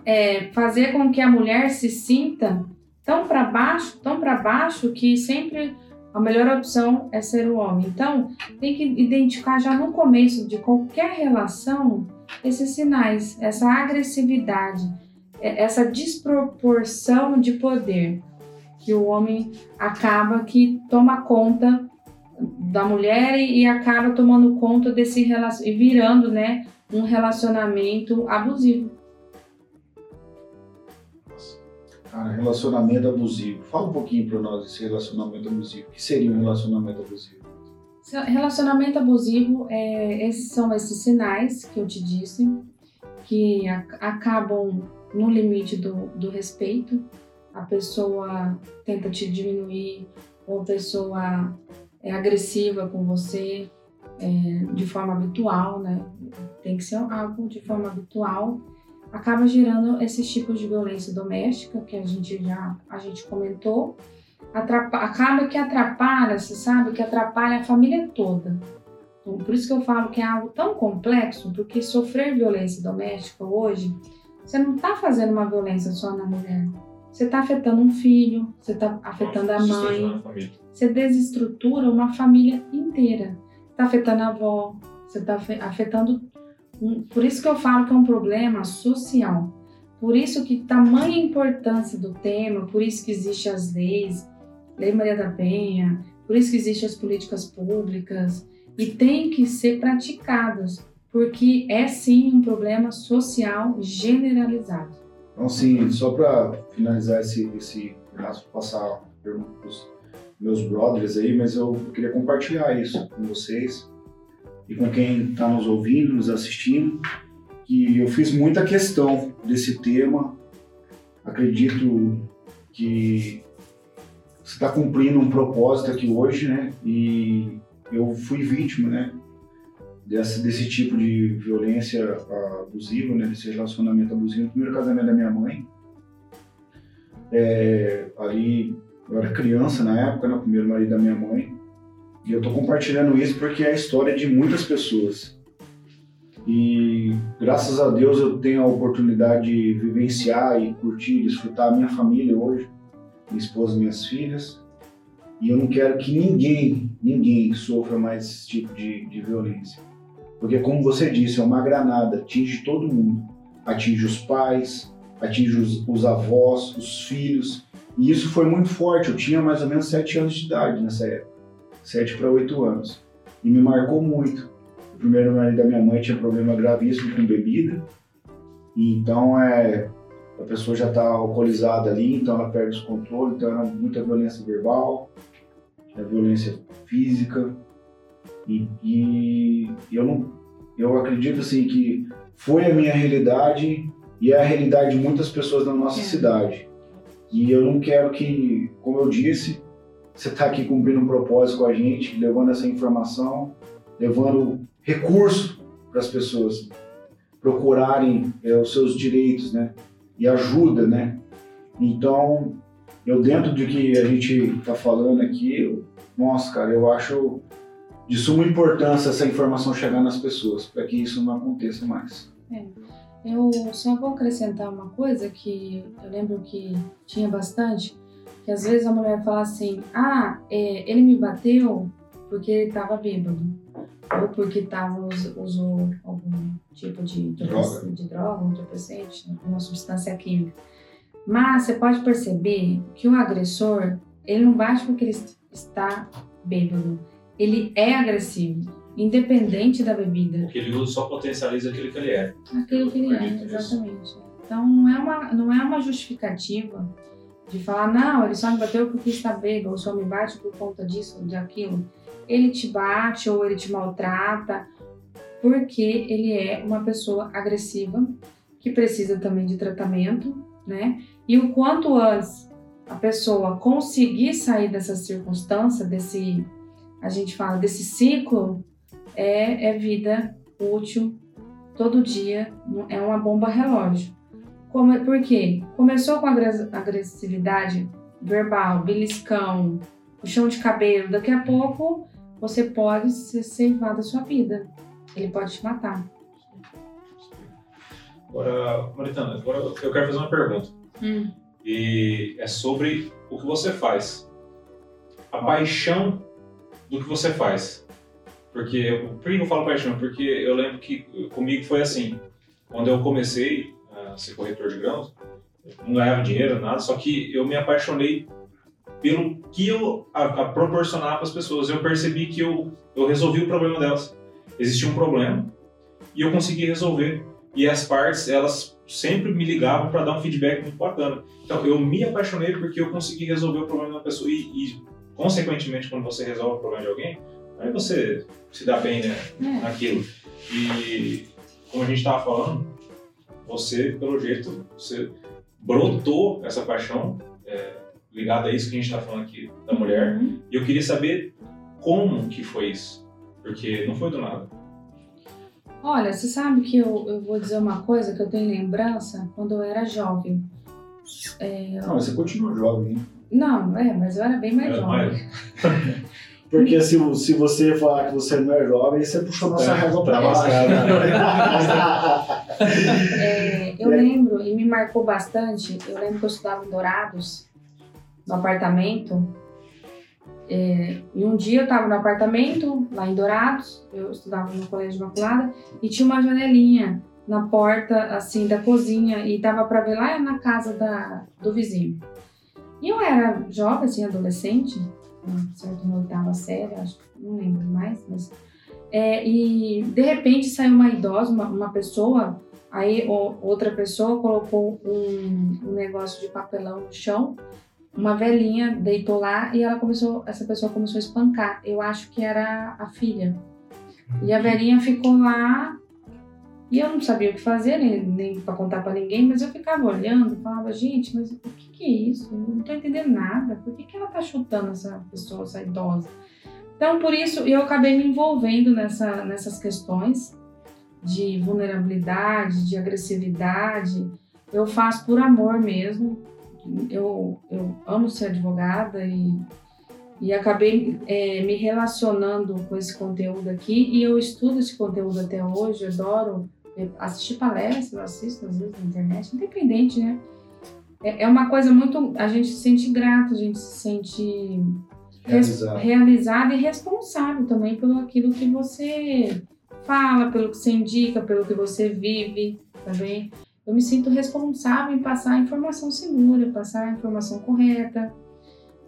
é, fazer com que a mulher se sinta tão para baixo, tão para baixo que sempre a melhor opção é ser o homem. Então, tem que identificar já no começo de qualquer relação esses sinais, essa agressividade, é, essa desproporção de poder que o homem acaba que toma conta da mulher e acaba tomando conta desse relacionamento e virando, né, um relacionamento abusivo. Cara, relacionamento abusivo. Fala um pouquinho para nós esse relacionamento abusivo. O que seria um relacionamento abusivo? Relacionamento abusivo, é, esses são esses sinais que eu te disse, que a, acabam no limite do, do respeito. A pessoa tenta te diminuir, ou a pessoa é agressiva com você é, de forma habitual, né? Tem que ser algo de forma habitual acaba gerando esses tipos de violência doméstica que a gente já a gente comentou. Atrapa, acaba que atrapalha, você sabe, que atrapalha a família toda. Então, por isso que eu falo que é algo tão complexo, porque sofrer violência doméstica hoje, você não está fazendo uma violência só na mulher. Você está afetando um filho, você está afetando a mãe, você desestrutura uma família inteira. Está afetando a avó, você está afetando por isso que eu falo que é um problema social. Por isso que tamanha importância do tema, por isso que existem as leis, Lei Maria da Penha, por isso que existem as políticas públicas e tem que ser praticadas, porque é sim um problema social generalizado. Então, sim, só para finalizar esse, esse pedaço, passar pergunta para os meus brothers aí, mas eu queria compartilhar isso com vocês e com quem está nos ouvindo, nos assistindo, que eu fiz muita questão desse tema. Acredito que você está cumprindo um propósito aqui hoje, né? E eu fui vítima, né? Desse, tipo de violência abusiva, né? Desse relacionamento abusivo no primeiro casamento da minha mãe. É, ali, eu era criança na época, né? O primeiro marido da minha mãe. E eu estou compartilhando isso porque é a história de muitas pessoas. E graças a Deus eu tenho a oportunidade de vivenciar e curtir, desfrutar a minha família hoje, minha esposa minhas filhas. E eu não quero que ninguém, ninguém sofra mais esse tipo de, de violência. Porque, como você disse, é uma granada, atinge todo mundo. Atinge os pais, atinge os, os avós, os filhos. E isso foi muito forte. Eu tinha mais ou menos sete anos de idade nessa época. 7 para 8 anos. E me marcou muito. O primeiro marido da minha mãe tinha problema gravíssimo com bebida. E então é, a pessoa já está alcoolizada ali, então ela perde os controles, então era muita violência verbal, violência física. E, e, eu não, eu acredito assim que foi a minha realidade e é a realidade de muitas pessoas na nossa é. cidade. E eu não quero que, como eu disse, você está aqui cumprindo um propósito com a gente, levando essa informação, levando recurso para as pessoas procurarem é, os seus direitos, né? E ajuda, né? Então, eu dentro de que a gente está falando aqui, eu, nossa, cara, eu acho de suma importância essa informação chegar nas pessoas, para que isso não aconteça mais. É. Eu só vou acrescentar uma coisa que eu lembro que tinha bastante, que às vezes a mulher fala assim: ah, é, ele me bateu porque ele estava bêbado. Ou porque tava, usou algum tipo de droga, de droga um entorpecente, uma substância química. Mas você pode perceber que o agressor, ele não bate porque ele está bêbado. Ele é agressivo, independente da bebida. O que ele usa só potencializa aquilo que ele é. Aquilo que ele é, exatamente. Então não é uma, não é uma justificativa de falar, não, ele só me bateu porque está bêbado, ou só me bate por conta disso ou de aquilo. Ele te bate ou ele te maltrata porque ele é uma pessoa agressiva que precisa também de tratamento, né? E o quanto antes a pessoa conseguir sair dessa circunstância, desse, a gente fala, desse ciclo, é, é vida útil todo dia, é uma bomba relógio. Como, por quê? Começou com agressividade verbal, beliscão, puxão de cabelo. Daqui a pouco você pode ser ceifado da sua vida. Ele pode te matar. Agora, Maritana, agora eu quero fazer uma pergunta. Hum. E é sobre o que você faz. A paixão do que você faz. Porque, por que eu falo paixão? Porque eu lembro que comigo foi assim. Quando eu comecei a ser corretor de grãos, não ganhava dinheiro, nada, só que eu me apaixonei pelo que eu a, a proporcionava para as pessoas. Eu percebi que eu, eu resolvi o problema delas. Existia um problema e eu consegui resolver. E as partes, elas sempre me ligavam para dar um feedback muito bacana. Então, eu me apaixonei porque eu consegui resolver o problema da pessoa e, e consequentemente, quando você resolve o problema de alguém, aí você se dá bem né, É. naquilo. E como a gente estava falando, você, pelo jeito, você brotou essa paixão é, ligada a isso que a gente está falando aqui da mulher. Uhum. E eu queria saber como que foi isso, porque não foi do nada. Olha, você sabe que eu, eu vou dizer uma coisa que eu tenho lembrança quando eu era jovem. É, Não, você continua jovem, hein? Não, é, mas eu era bem mais Era jovem. mais? Porque se, se você falar que você não é jovem, você puxou nossa É, régua pra tá baixo. É, eu É. lembro, e me marcou bastante, eu lembro que eu estudava em Dourados, no apartamento. É, e um dia eu estava no apartamento, lá em Dourados, eu estudava no Colégio Imaculada, e tinha uma janelinha na porta, assim, da cozinha, e dava para ver lá na casa da, do vizinho. E eu era jovem, assim, adolescente, certo, na oitava série, acho que não lembro mais, mas... É, e de repente saiu uma idosa, uma, uma pessoa, aí outra pessoa colocou um, um negócio de papelão no chão, uma velhinha deitou lá e ela começou, essa pessoa começou a espancar. Eu acho que era a filha. E a velhinha ficou lá e eu não sabia o que fazer, nem, nem para contar para ninguém, mas eu ficava olhando, falava, gente, mas o que, que é isso? Não tô entendendo nada. Por que, que ela tá chutando essa pessoa, essa idosa? Então, por isso, eu acabei me envolvendo nessa, nessas questões de vulnerabilidade, de agressividade. Eu faço por amor mesmo. Eu, eu amo ser advogada e, e acabei é, me relacionando com esse conteúdo aqui. E eu estudo esse conteúdo até hoje, adoro assistir palestras, eu assisto às vezes na internet, independente, né? É, é uma coisa muito. A gente se sente grato, a gente se sente Realizado. realizado e responsável também pelo aquilo que você fala, pelo que você indica, pelo que você vive também. Eu me sinto responsável em passar a informação segura, passar a informação correta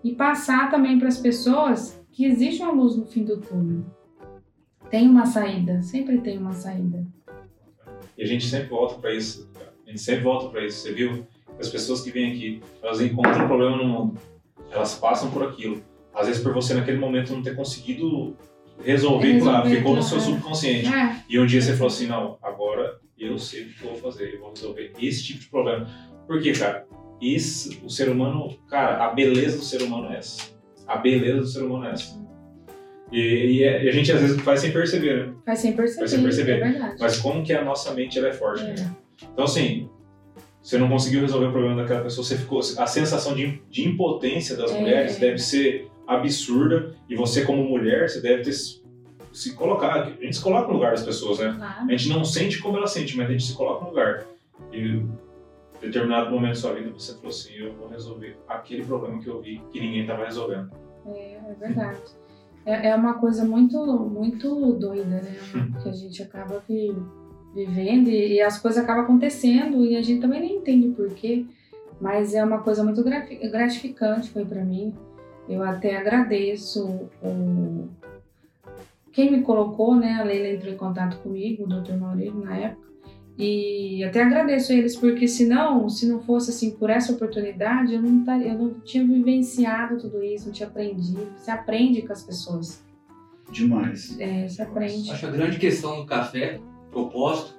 e passar também para as pessoas que existe uma luz no fim do túnel. Tem uma saída, sempre tem uma saída. E a gente sempre volta para isso. A gente sempre volta para isso. Você viu? As pessoas que vêm aqui, elas encontram um problema no mundo. Elas passam por aquilo. Às vezes por você naquele momento não ter conseguido resolver, Resolver claro, ficou no seu é. subconsciente. É, E um dia você falou assim, não, agora eu sei o que eu vou fazer, eu vou resolver esse tipo de problema. Por quê, cara? Esse, o ser humano, cara, a beleza do ser humano é essa. A beleza do ser humano é essa. E, e é- a gente às vezes faz sem perceber, né? faz sem perceber, Faz sem perceber. é verdade. Mas como que a nossa mente ela é forte, né? É. Então, assim, você não conseguiu resolver o problema daquela pessoa, você ficou. A sensação de, de impotência das É. mulheres deve ser absurda. E você, como mulher, você deve ter se colocar. A gente se coloca no lugar das pessoas, né? Claro. A gente não sente como ela sente, mas a gente se coloca no lugar. E em determinado momento da sua vida você falou assim: eu vou resolver aquele problema que eu vi que ninguém estava resolvendo. É, é verdade. É, é uma coisa muito, muito doida, né? Que a gente acaba vi- vivendo e, e as coisas acabam acontecendo e a gente também nem entende por quê. Mas é uma coisa muito gratificante, foi para mim. Eu até agradeço o, quem me colocou, né? A Leila entrou em contato comigo, o Dr. Maurílio, na época. E até agradeço eles, porque senão, se não fosse assim por essa oportunidade, eu não, estaria, eu não tinha vivenciado tudo isso, não tinha aprendido. Você aprende com as pessoas. Demais. É, você aprende. Acho que a grande questão do café, propósito,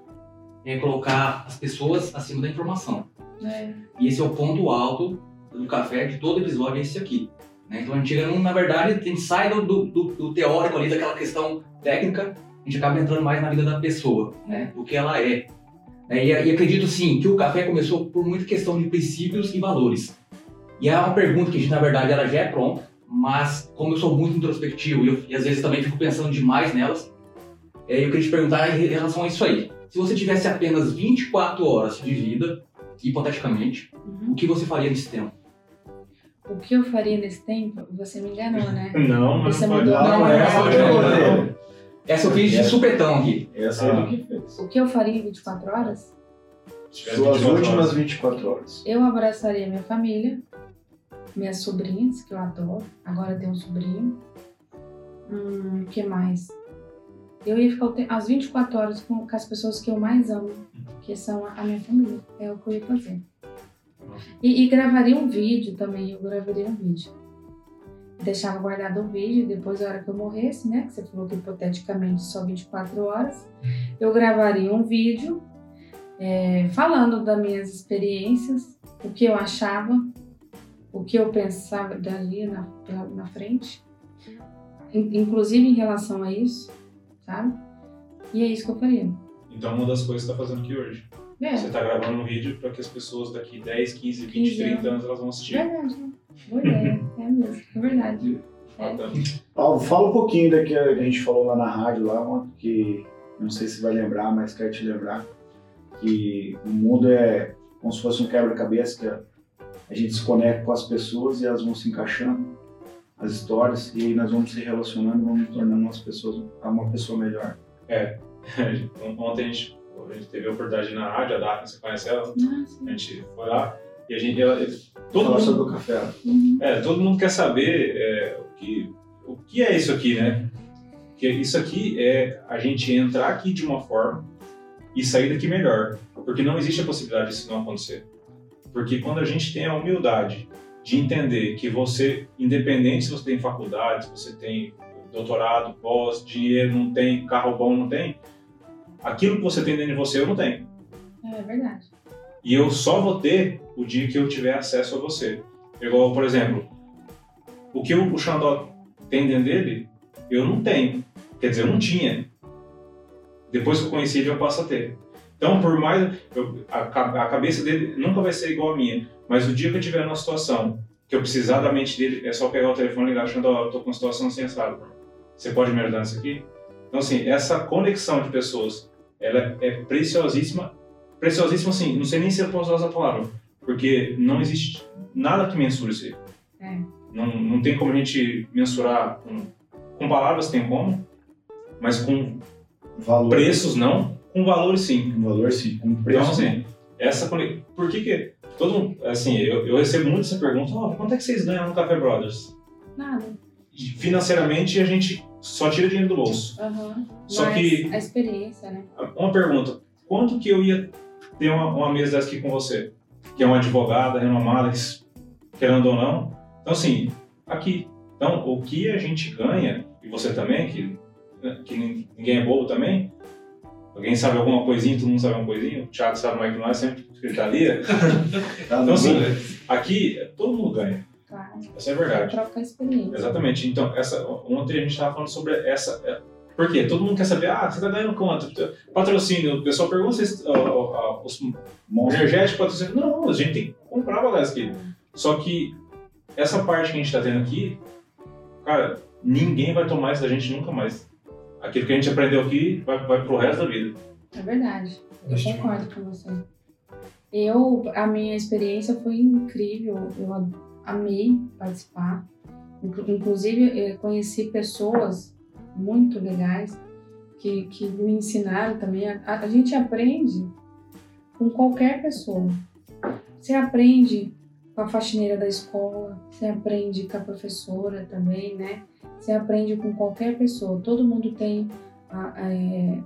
é colocar as pessoas acima da informação. É, E esse é o ponto alto do café de todo episódio, é esse aqui. né? Então a gente chega, num- na verdade, a gente sai do, do, do- teórico ali, daquela questão técnica, a gente acaba entrando mais na vida da pessoa, né? do que ela é. Né? E, e acredito sim que o café começou por muita questão de princípios e valores. E é uma pergunta que, a gente, na verdade, ela já é pronta, mas como eu sou muito introspectivo e, eu- e às vezes também fico pensando demais nelas, eu queria te perguntar em relação a isso aí. Se você tivesse apenas 24 horas de vida, hipoteticamente, Uhum. o que você faria nesse tempo? O que eu faria nesse tempo? Você me enganou, né? Não, mas Você não mudou não, a é, minha pode opinião. não. É, Essa eu fiz de supetão aqui. Essa é Ah. do que fez. O que eu faria em 24 horas? Suas 24 últimas horas. 24 horas. Eu abraçaria minha família, minhas sobrinhas, que eu adoro. Agora eu tenho um sobrinho. Hum, o que mais? Eu ia ficar as 24 horas com, com as pessoas que eu mais amo, que são a, a minha família. É o que eu ia fazer. E, e gravaria um vídeo também, eu gravaria um vídeo. Deixava guardado o vídeo, depois, na hora que eu morresse, né? Que você falou que hipoteticamente só 24 horas. Eu gravaria um vídeo é, falando das minhas experiências, o que eu achava, o que eu pensava dali na, na frente, In- inclusive em relação a isso, sabe? E é isso que eu faria. Então, uma das coisas que você tá fazendo aqui hoje. É, Você tá gravando um vídeo para que as pessoas daqui 10, 15, 20, 15 30 anos elas vão assistir. verdade, né? Boa ideia, é mesmo, é verdade. É. Paulo, fala um pouquinho daquilo que a gente falou lá na rádio, lá, que não sei se vai lembrar, mas quero te lembrar que o mundo é como se fosse um quebra-cabeça, que a, a gente se conecta com as pessoas e elas vão se encaixando, as histórias, e aí nós vamos se relacionando, vamos nos tornando umas pessoas, uma pessoa melhor. Ontem a gente, a gente teve a oportunidade de ir na rádio, a Daphne, você conhece ela? Nossa. A gente foi lá e a gente. Ela, todo, mundo, sobre o café. Uhum. é, todo mundo quer saber é, o, que, o que é isso aqui, né? Que isso aqui é a gente entrar aqui de uma forma e sair daqui melhor. Porque não existe a possibilidade disso não acontecer. Porque quando a gente tem a humildade de entender que você, independente se você tem faculdade, se você tem doutorado, pós, dinheiro, não tem, carro bom, não tem, aquilo que você tem dentro de você eu não tenho. É verdade. E eu só vou ter o dia que eu tiver acesso a você. Igual, por exemplo, o que o Xandó tem dentro dele, eu não tenho. Quer dizer, eu não tinha. Depois que eu conheci ele, eu passo a ter. Então, por mais. eu- a, a cabeça dele nunca vai ser igual a minha. Mas o dia que eu tiver numa situação que eu precisar da mente dele, é só pegar o telefone e ligar, Xandó, eu tô com uma situação assim, assado. Você pode me ajudar nisso aqui? Então, assim, essa conexão de pessoas, ela é preciosíssima preciosíssimo assim, não sei nem se eu posso usar essa palavra, porque não existe nada que mensure isso aí. É. Não, não tem como a gente mensurar com, com palavras, tem como, mas com Valor. preços não, com valores sim. Com valor, sim. Com preço. Então, assim, essa conex- Por que que. Todo mundo, assim, eu, eu recebo muito essa pergunta: "Ó, quanto é que vocês ganham no Café Brothers? Nada. E, financeiramente, a gente só tira dinheiro do bolso. Aham. Só Mas que- A experiência, né? Uma pergunta: quanto que eu ia ter uma, uma mesa dessa aqui com você? Que é uma advogada renomada, que, querendo ou não. Então, assim, aqui. Então, o que a gente ganha, e você também, que, que ninguém é bobo também, alguém sabe alguma coisinha, todo mundo sabe uma coisinha, o Thiago sabe mais que nós, sempre gritaria. Tá Então, assim, Google. aqui, todo mundo ganha. Claro. Essa é a verdade. Troca a experiência. Exatamente. Então, essa, ontem a gente estava falando sobre essa. é, Por quê? Todo mundo quer saber, ah, você está ganhando quanto? Patrocínio. O pessoal pergunta se ó, ó, ó, os energéticos patrocínio. Não, a gente tem que comprar bagaço aqui. Só que essa parte que a gente está tendo aqui, cara, ninguém vai tomar isso da gente nunca mais. Aquilo que a gente aprendeu aqui vai, vai pro resto da vida. É verdade. Eu concordo com você. Eu, a minha experiência foi incrível. Eu amei participar. Inclu- Inclusive, eu conheci pessoas muito legais que, que me ensinaram também. A, a gente aprende com qualquer pessoa. Você aprende com a faxineira da escola, você aprende com a professora também, né? Você aprende com qualquer pessoa. Todo mundo tem é,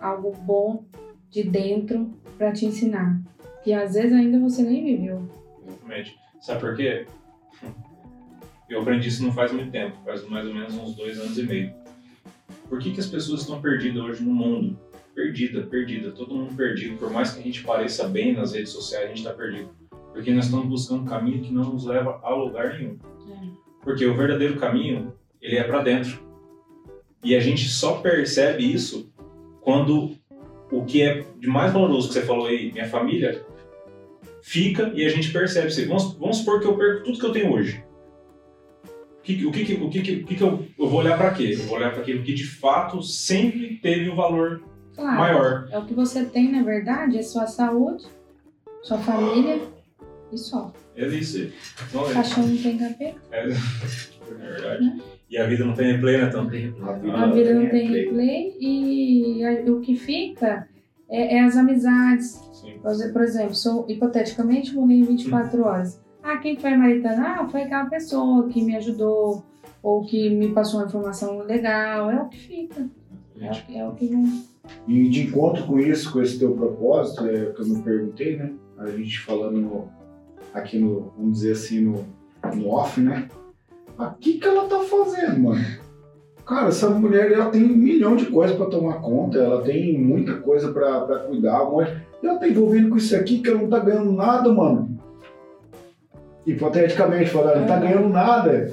algo bom de dentro para te ensinar. Que às vezes ainda você nem viveu. Exatamente. Sabe por quê? Eu aprendi isso não faz muito tempo, faz mais ou menos uns dois anos e meio. Por que, que as pessoas estão perdidas hoje no mundo? Perdida, perdida, todo mundo perdido. Por mais que a gente pareça bem nas redes sociais, a gente está perdido. Porque nós estamos buscando um caminho que não nos leva a lugar nenhum. Porque o verdadeiro caminho, ele é para dentro. E a gente só percebe isso quando o que é de mais valoroso que você falou aí, minha família, fica e a gente percebe. Vamos, vamos supor que eu perco tudo que eu tenho hoje. O que, o que, o que, o que eu, eu vou olhar para quê? Eu vou olhar para aquilo que de fato sempre teve um valor Claro. maior. É o que você tem, na verdade, é sua saúde, sua família e só. É isso. Não é, Caixão não tem capeta, é, é verdade. E a vida não tem replay, né, Tom? Não tem replay. A vida a vida não tem replay. replay e a- o que fica é, é as amizades. Sim. Por exe- Por exemplo, sou, hipoteticamente morri em 24 horas. Ah, quem foi a Maritana? Ah, foi aquela pessoa que me ajudou ou que me passou uma informação legal. É o que fica. É o, que- é o que não. E de encontro com isso, com esse teu propósito, é o que eu me perguntei, né? A gente falando no- aqui no, vamos dizer assim, no, no off, né? O que, que ela tá fazendo, mano? Cara, essa mulher ela tem um milhão de coisas pra tomar conta, ela tem muita coisa pra pra cuidar, mas ela tá envolvendo com isso aqui que ela não tá ganhando nada, mano. Hipoteticamente falando, ela não tá ganhando nada.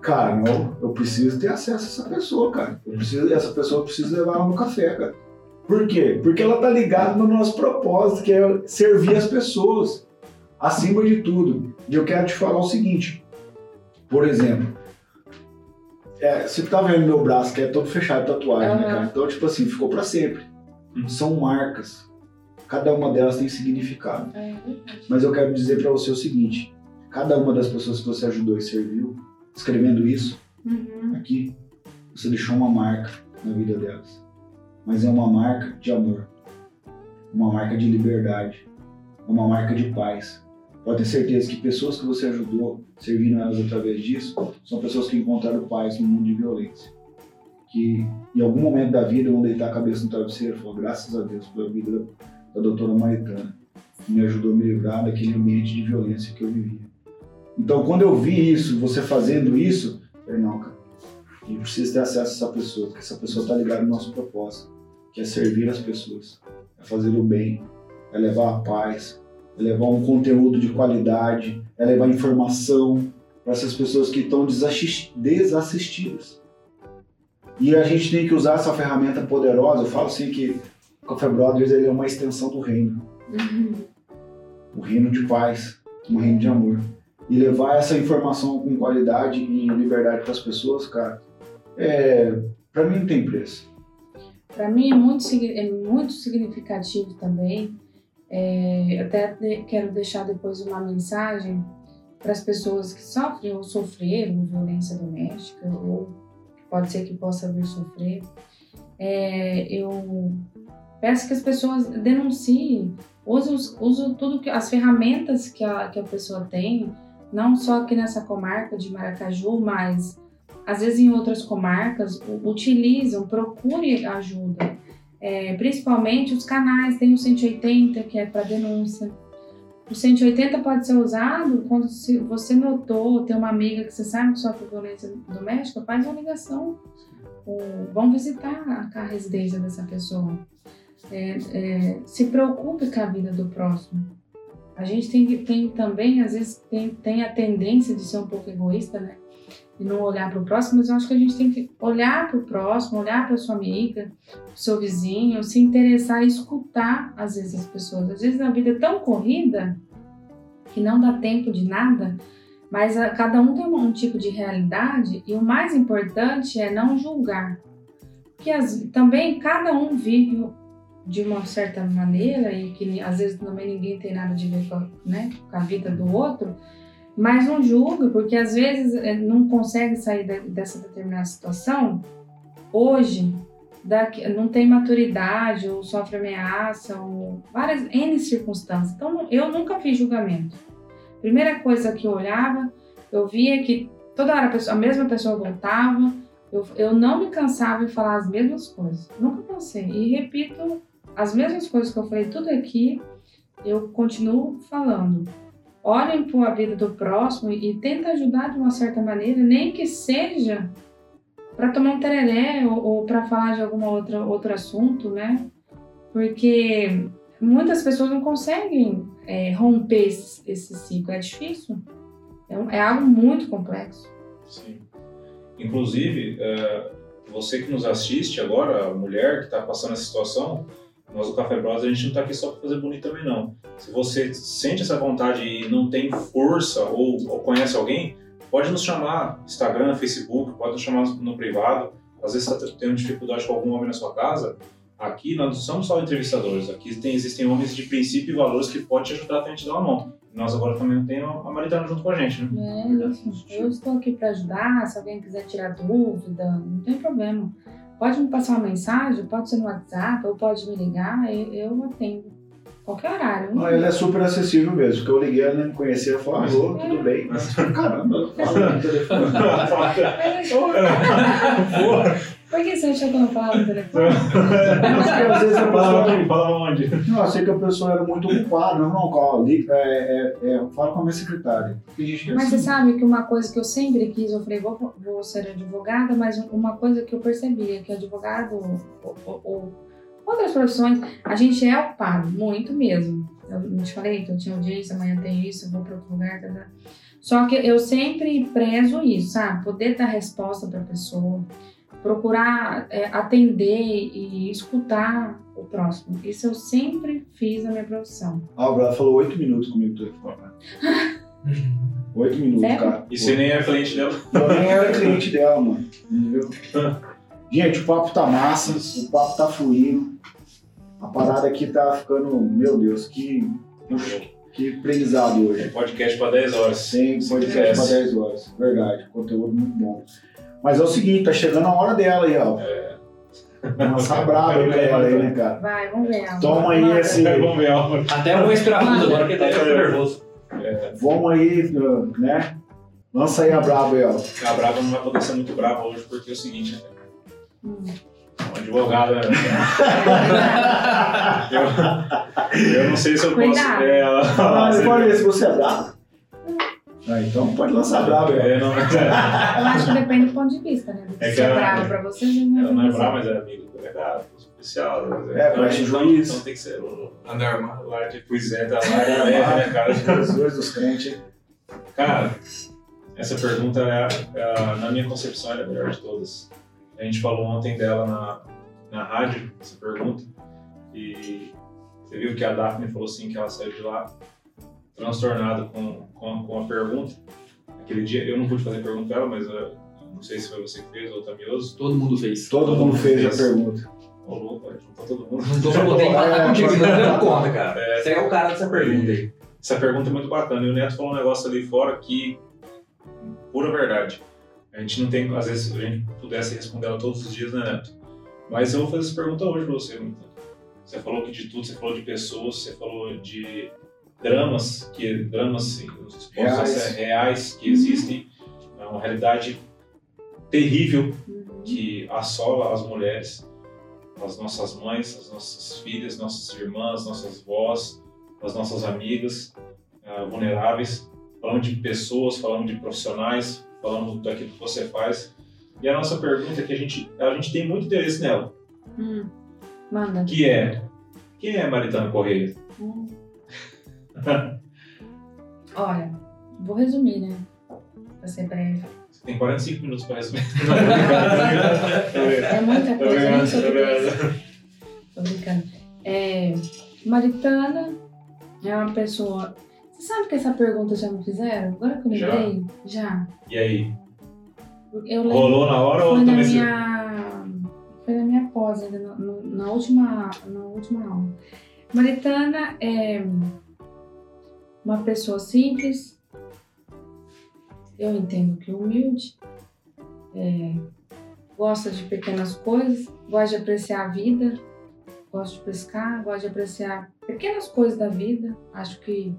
Cara, não, eu preciso ter acesso a essa pessoa, cara. Eu preciso, essa pessoa precisa levar ela no café, cara. Por quê? Porque ela tá ligada no nosso propósito, que é servir as pessoas, acima de tudo. E eu quero te falar o seguinte, por exemplo, é, você tá vendo meu braço, que é todo fechado de tatuagem, né, Aham. cara? Então, tipo assim, ficou pra sempre. Uhum. São marcas. Cada uma delas tem significado. É, Mas eu quero dizer pra você o seguinte: cada uma das pessoas que você ajudou e serviu, escrevendo isso Uhum. aqui, você deixou uma marca na vida delas. Mas é uma marca de amor, uma marca de liberdade, uma marca de paz. Pode ter certeza que pessoas que você ajudou, servindo elas através disso, são pessoas que encontraram paz no mundo de violência. Que em algum momento da vida vão deitar a cabeça no travesseiro e falar: graças a Deus pela vida da, da doutora Maritana, que me ajudou a me livrar daquele ambiente de violência que eu vivia. Então, quando eu vi isso, você fazendo isso, eu falei: não, cara, a gente precisa ter acesso a essa pessoa, porque essa pessoa está ligada no nosso propósito, que é servir as pessoas, é fazer o bem, é levar a paz, é levar um conteúdo de qualidade, é levar informação para essas pessoas que estão desassis- desassistidas. E a gente tem que usar essa ferramenta poderosa. Eu falo assim que o Café Brothers ele é uma extensão do reino, Uhum. o reino de paz, um reino de amor. E levar essa informação com qualidade e liberdade para as pessoas, cara, é, para mim não tem preço. Para mim é muito, é muito significativo também. É, até quero deixar depois uma mensagem para as pessoas que sofrem ou sofreram violência doméstica, ou pode ser que possa vir sofrer. É, eu peço que as pessoas denunciem, usem usem tudo que as ferramentas que a, que a pessoa tem, não só aqui nessa comarca de Maracaju, mas às vezes em outras comarcas, utilizam, procure ajuda. É, principalmente os canais, tem o 180 que é para denúncia. O 180 pode ser usado quando se você notou, tem uma amiga que você sabe que sofre violência doméstica, faz uma ligação. Ou vão visitar a, a residência dessa pessoa. É, é, se preocupe com a vida do próximo. A gente tem, tem também, às vezes, tem, tem a tendência de ser um pouco egoísta, né? E não olhar para o próximo, mas eu acho que a gente tem que olhar para o próximo, olhar para sua amiga, seu vizinho, se interessar e escutar às vezes as pessoas. Às vezes a vida é tão corrida que não dá tempo de nada, mas a- cada um tem um, um tipo de realidade e o mais importante é não julgar. Porque as- também cada um vive de uma certa maneira e que às vezes também ninguém tem nada de ver com né, com a vida do outro, mas não julga, porque às vezes eh, não consegue sair de- dessa determinada situação hoje, daqui, não tem maturidade, ou sofre ameaça, ou várias N circunstâncias. Então eu nunca fiz julgamento. Primeira coisa que eu olhava, eu via que toda hora a, pessoa- a mesma pessoa voltava, eu, eu não me cansava em falar as mesmas coisas. Nunca cansei. E repito as mesmas coisas que eu falei tudo aqui, eu continuo falando olhem para a vida do próximo e tenta ajudar de uma certa maneira, nem que seja para tomar um tereré ou, ou para falar de algum outro assunto, né? Porque muitas pessoas não conseguem é, romper esse, esse ciclo, é difícil. É, é algo muito complexo. Sim. Inclusive, é, você que nos assiste agora, a mulher que está passando essa situação, nós do Café Bros, a gente não está aqui só para fazer bonito também, não. Se você sente essa vontade e não tem força ou, ou conhece alguém, pode nos chamar, Instagram, Facebook, pode nos chamar no privado. Às vezes está tendo dificuldade com algum homem na sua casa. Aqui nós não somos só entrevistadores, aqui tem, existem homens de princípio e valores que podem te ajudar a te dar uma mão. Nós agora também temos a Maritana junto com a gente, né? É. Eu estou aqui para ajudar. Se alguém quiser tirar dúvida, não tem problema. Pode me passar uma mensagem, pode ser no WhatsApp, ou pode me ligar, eu, eu atendo. Qualquer horário. Não, ele é super acessível mesmo, porque eu liguei, ela nem me conhecia, eu falei, alô, tudo bem? Mas, caramba, fala no telefone. Por que você achou que eu não falava no telefone? Não, porque às vezes a pessoa... onde? Fala onde? Não, eu sei que a pessoa era muito ocupada, não, não, call, liga, é, é, é, fala com a minha secretária. É Mas você sabe que uma coisa que eu sempre quis, eu falei, vou, vou ser advogada, mas uma coisa que eu percebia, que advogado ou, ou- ou outras profissões, a gente é ocupado, muito mesmo. Eu não te falei que eu tinha audiência, amanhã tem isso, eu vou para outro lugar, tá, tá. Só que eu sempre prezo isso, sabe? Poder dar resposta para a pessoa, procurar é, atender e escutar o próximo. Isso eu sempre fiz na minha profissão. Ah, o falou oito minutos comigo no telefone. Oito minutos, Sério? cara. E você nem é cliente dela? Eu nem era cliente dela, mano. Entendeu? Gente, o papo tá massa, o papo tá fluindo. A parada aqui tá ficando, meu Deus, que, que aprendizado hoje. podcast para 10 horas. Sem Se podcast pra quisesse. 10 horas. Verdade, conteúdo muito bom. Mas é o seguinte, tá chegando a hora dela aí, ó. Nossa, brava pra ela aí, né, cara? Vai, vamos ver. Toma aí Manda. esse- Vamos ver. Até eu vou esperar tudo agora, porque até eu fico nervoso. Vamos aí, né? Lança aí a brava aí, ó. A Brava não vai poder ser muito brava hoje, porque é o seguinte, né? Hum. Um advogado, né? eu, eu não sei se eu posso. É, ela, Ah, ver se você é bravo. Ah, então pode lançar brava ó. É, não, mas é, Eu acho que depende do ponto de vista, né? É que Se é ela- bravo pra você, não é ela não é você. brava, mas é amigo do delegado, do policial. né? É, parece então, juiz. Então tem que ser o André Armado. lá de pois é, da lá é né, cara? Jesus dos crentes. Cara, essa pergunta, é, é na minha concepção, ela é a melhor de todas. A gente falou ontem dela na, na rádio, essa pergunta, e você viu que a Daphne falou assim, que ela saiu de lá transtornada com, com, com a pergunta. Aquele dia, eu não pude fazer pergunta pra ela, mas eh, não sei se foi você que fez ou o Tamioso. Todo mundo fez. Todo mundo fez a pergunta. Ô, louco, juntou todo mundo. Não tô pra poder empatar contigo, não deu conta, cara. É, Você é o cara dessa pergunta aí. Essa pergunta é muito bacana. E o Neto falou um negócio ali fora que, pura verdade, a gente não tem, às vezes, a gente pudesse responder ela todos os dias, né, Neto? Mas eu vou fazer essa pergunta hoje pra você, Neto. Você falou que de tudo, você falou de pessoas, você falou de dramas, que dramas os Reais. reais que existem. É uma realidade terrível Uhum. que assola as mulheres, as nossas mães, as nossas filhas, nossas irmãs, nossas vós, as nossas amigas ah, vulneráveis. Falamos de pessoas, falamos de profissionais, falamos daquilo que você faz. E a nossa pergunta é que a gente, a gente tem muito interesse nela, Hum. Manda. que é quem é Maritana Correia? Hum. Olha, vou resumir, né? Pra ser breve. Você tem 45 minutos para resumir. É muita coisa, isso. Obrigado. Tô brincando. É, Maritana é uma pessoa. Você sabe que essa pergunta já me fizeram? Agora que eu Já? lembrei? Já. E aí? Eu lembro. Rolou na hora ou Foi na também minha. Foi na minha pós, ainda no- na, última, na última aula. Maritana é uma pessoa simples. Eu entendo que humilde. é, gosta de pequenas coisas, gosta de apreciar a vida, gosta de pescar, gosta de apreciar pequenas coisas da vida. Acho que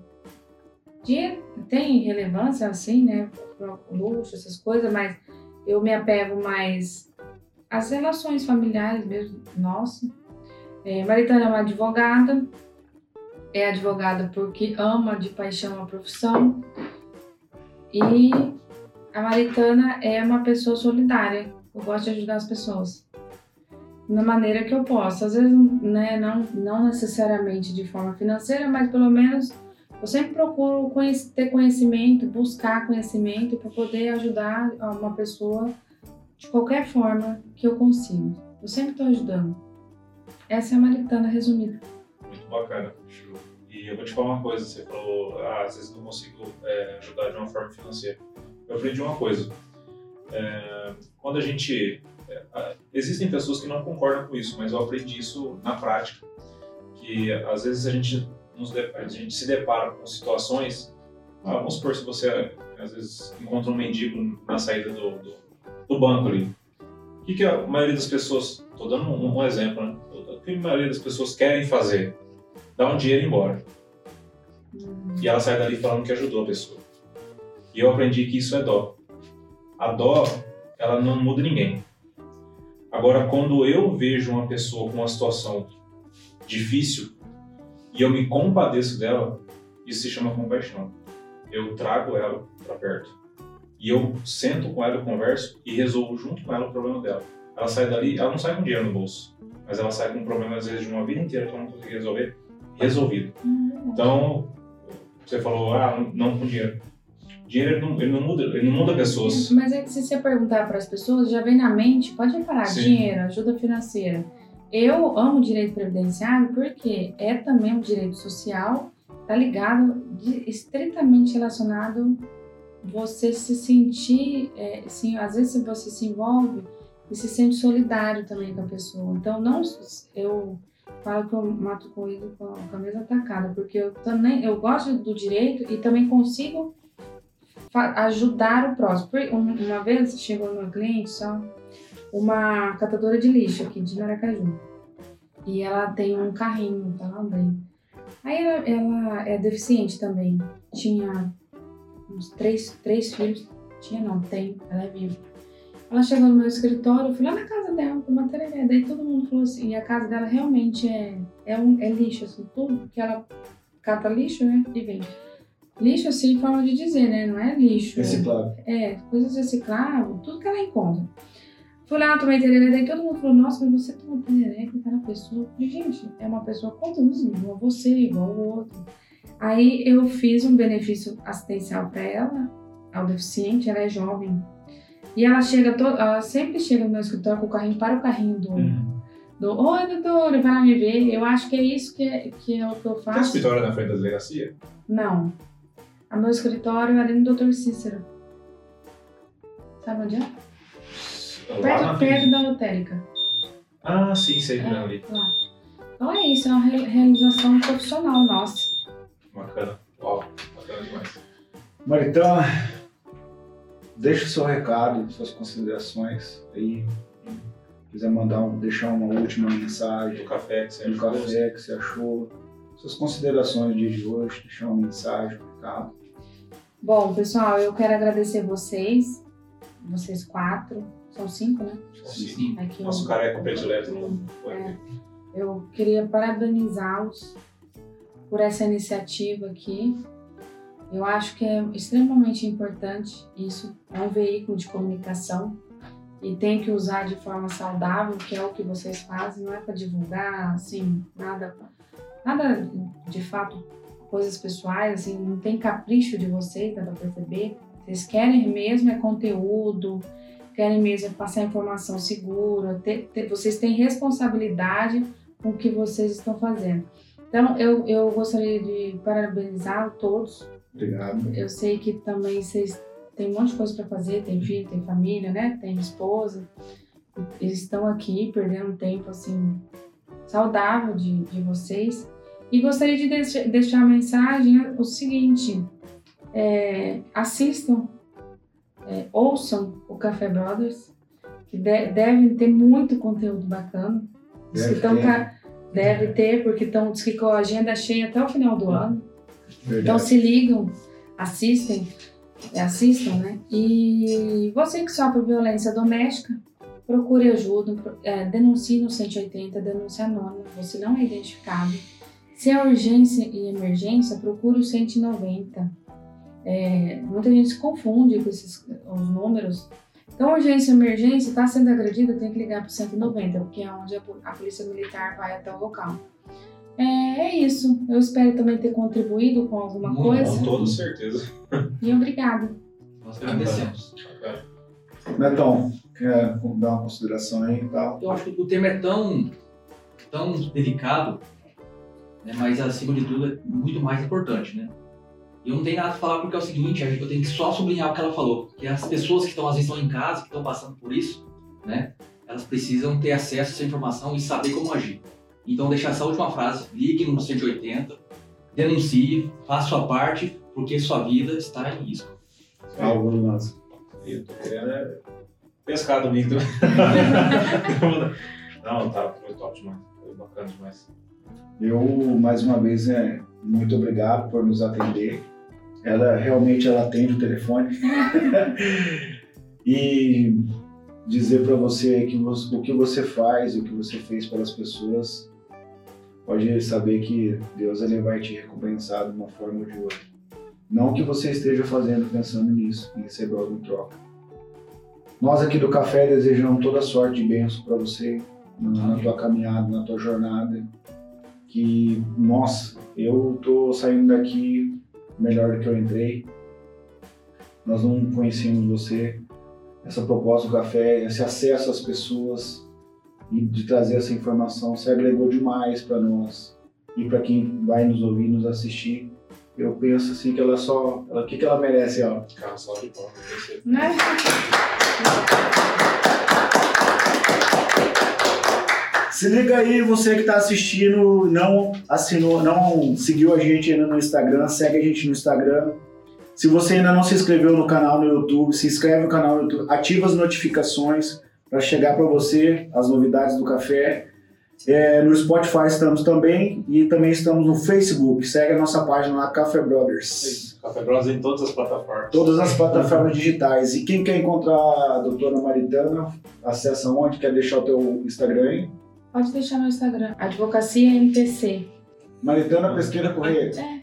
dinheiro tem relevância assim, né? Luxo, essas coisas, mas eu me apego mais às relações familiares mesmo, nossa. É, Maritana é uma advogada, é advogada porque ama de paixão a profissão e a Maritana é uma pessoa solidária, eu gosto de ajudar as pessoas na maneira que eu posso. Às vezes, né, não, não necessariamente de forma financeira, mas pelo menos eu sempre procuro conhec- ter conhecimento, buscar conhecimento para poder ajudar uma pessoa de qualquer forma que eu consigo. Eu sempre estou ajudando. Essa é a Maritana resumida. Muito bacana. E eu vou te falar uma coisa, você falou, ah, às vezes não consigo é, ajudar de uma forma financeira. eu aprendi uma coisa. É, quando a gente. é, existem pessoas que não concordam com isso, mas eu aprendi isso na prática. Que às vezes a gente, nos a gente se depara com situações. ah, vamos supor se você às vezes encontra um mendigo na saída do, do, do banco ali. O que, que a maioria das pessoas. Estou dando um, um exemplo, né? O que a maioria das pessoas querem fazer? Dar um dinheiro e ir embora. E ela sai dali falando que ajudou a pessoa. E eu aprendi que isso é dó. A dó, ela não muda ninguém. Agora, quando eu vejo uma pessoa com uma situação difícil e eu me compadeço dela, isso se chama compaixão. Eu trago ela para perto. E eu sento com ela, eu converso e resolvo junto com ela o problema dela. Ela sai dali, ela não sai com dinheiro no bolso, mas ela sai com um problema, às vezes, de uma vida inteira que eu não consegui resolver, resolvido. Então, você falou, ah, não, com dinheiro. Dinheiro ele não, ele não muda, ele não muda pessoas. Mas é que se você perguntar para as pessoas, já vem na mente, pode reparar, Sim. dinheiro, ajuda financeira. Eu amo direito previdenciário porque é também um direito social, tá ligado, de- estritamente relacionado você se sentir, é, assim, às vezes você se envolve e se sente solidário também com a pessoa. Então, não, eu falo que eu mato coelho com a, mesma tacada, porque eu também, eu gosto do direito e também consigo ajudar o próximo. Um- Uma vez chegou no cliente só uma catadora de lixo aqui de Maracaju. E ela tem um carrinho, tá lá andando. Aí ela, ela é deficiente também. Tinha uns três, três filhos. Tinha não, tem, ela é viva. Ela chegou no meu escritório, eu fui lá na casa dela, com uma tereré. Daí todo mundo falou assim, e a casa dela realmente é, é, um, é lixo, assim, tudo que ela cata lixo, né? E vende. Lixo, assim, forma de dizer, né? Não é lixo. Reciclável. É, coisas recicláveis, tudo que ela encontra. Fui lá, tomei tereré, daí todo mundo falou, nossa, mas você toma tereré com aquela pessoa. Eu falei, gente, é uma pessoa comum, igual você, igual o outro. Aí eu fiz um benefício assistencial para ela, ao deficiente, ela é jovem. E ela chega, to... ela sempre chega no meu escritório com o carrinho, para o carrinho do, Uhum. do Oi, doutora, vai lá me ver. Eu acho que é isso que é, que é o que eu Tem faço. escritório na frente da delegacia? Não. O meu escritório é ali no Dr. Cícero. Sabe onde é? Lá Perto, perto da lotérica. Ah, sim, sei que É, ali. lá. Então é isso, é uma re- realização profissional nossa. Bacana. Uau, bacana demais. Maritã, deixa o seu recado, suas considerações aí. Se quiser mandar um, deixar uma última mensagem Do café que você do ajudou. café que você achou, suas considerações do dia de hoje, deixar uma mensagem, um recado. Bom, pessoal, eu quero agradecer vocês, vocês quatro, são cinco, né? Sim. Aqui Nosso um- careca predileto não foi. É. Eu queria parabenizá-los por essa iniciativa aqui. Eu acho que é extremamente importante isso. É um veículo de comunicação e tem que usar de forma saudável, que é o que vocês fazem. Não é para divulgar, assim, nada, nada de fato, coisas pessoais, assim, não tem capricho de vocês, para perceber. Vocês querem mesmo é conteúdo, querem mesmo é passar informação segura, ter- ter- vocês têm responsabilidade com o que vocês estão fazendo. Então, eu, eu gostaria de parabenizar todos. Obrigado. Eu sei que também vocês têm um monte de coisa para fazer, tem filho, tem família, né? Tem esposa. Eles estão aqui perdendo um tempo, assim, saudável de, de vocês. E gostaria de deixar, deixar a mensagem o seguinte: é, assistam, é, ouçam o Café Brothers, que de- devem ter muito conteúdo bacana. Deve tão ter. Deve ter, porque estão com a agenda cheia até o final do ano. Então Verdade. se ligam, assistem, é, assistam, né? E você que sofre violência doméstica, procure ajuda, é, denuncie no 180, denúncia anônima, você não é identificado. Se é urgência e emergência, procure o 190. É, muita gente se confunde com esses os números. Então, urgência e emergência, está sendo agredida, tem que ligar para o 190, porque é onde a, a polícia militar vai até o local. É, é isso. Eu espero também ter contribuído com alguma Muito coisa. Com toda certeza. E obrigada. Nós agradecemos. Netão, quer dar uma consideração aí e tal? Eu acho que o tema é tão, tão delicado, né, mas acima de tudo é muito mais importante, né? Eu não tenho nada a falar porque é o seguinte, eu tenho que só sublinhar o que ela falou. Que as pessoas que estão, às vezes, estão em casa, que estão passando por isso, né? Elas precisam ter acesso a essa informação e saber como agir. Então, deixar essa última frase, ligue no 180, denuncie, faça sua parte, porque sua vida está em risco. Algo no nosso. Eu tô querendo é pescar domingo também. Não, tá, foi top demais. Foi bacana demais. Eu, mais uma vez, é, muito obrigado por nos atender. Ela realmente ela atende o telefone. e dizer para você que você, o que você faz, o que você fez pelas pessoas, pode saber que Deus ele vai te recompensar de uma forma ou de outra. Não que você esteja fazendo pensando nisso, em receber algo em troca. Nós aqui do Café desejamos toda sorte e bênção para você na, tua caminhada, na tua jornada. Que, nossa, eu tô saindo daqui melhor do que eu entrei. Nós não conhecíamos você. Essa proposta do café, esse acesso às pessoas e de trazer essa informação se agregou demais para nós e para quem vai nos ouvir, nos assistir. Eu penso assim que ela só, ela, o que que ela merece, ó? Cara, só de palma. Né? Se liga aí, você que está assistindo, não assinou, não seguiu a gente ainda no Instagram, segue a gente no Instagram. Se você ainda não se inscreveu no canal no YouTube, se inscreve no canal no YouTube, ativa as notificações para chegar para você as novidades do café. É, no Spotify estamos também e também estamos no Facebook. Segue a nossa página lá, Café Brothers. Café Bros em todas as plataformas. Todas as plataformas digitais. E quem quer encontrar a doutora Maritana, acessa onde? Quer deixar o teu Instagram aí? Pode deixar no Instagram. Advocacia MPC. Maritana Pesqueira Correia. É.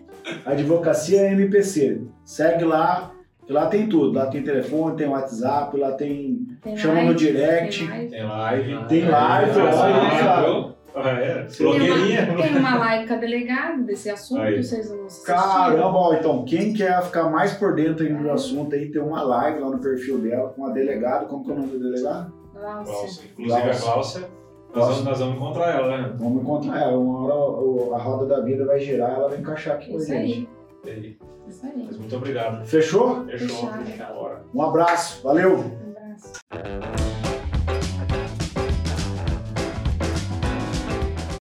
Advocacia MPC. Segue lá, que lá tem tudo. Lá tem telefone, tem WhatsApp, lá tem. Tem chama live, no direct. Tem live. Tem live. Tem live, Ah, aí, ah? Ah, é. Tem uma, Blogueirinha. tem uma live com a delegada desse assunto, Aí. vocês vão assistir. Caramba, ó, então, quem quer ficar mais por dentro do assunto aí, tem uma live lá no perfil dela com a delegada. Como que é o nome do delegado? Nossa. Cláudia. Inclusive a Cláudia, nós vamos, nós vamos encontrar ela, né? Vamos encontrar ela. Uma hora a roda da vida vai girar ela vai encaixar aqui com a gente. aí. Aí? Isso aí. Mas muito obrigado. Fechou? Fechou. Fechado. Um abraço. Valeu! Um abraço.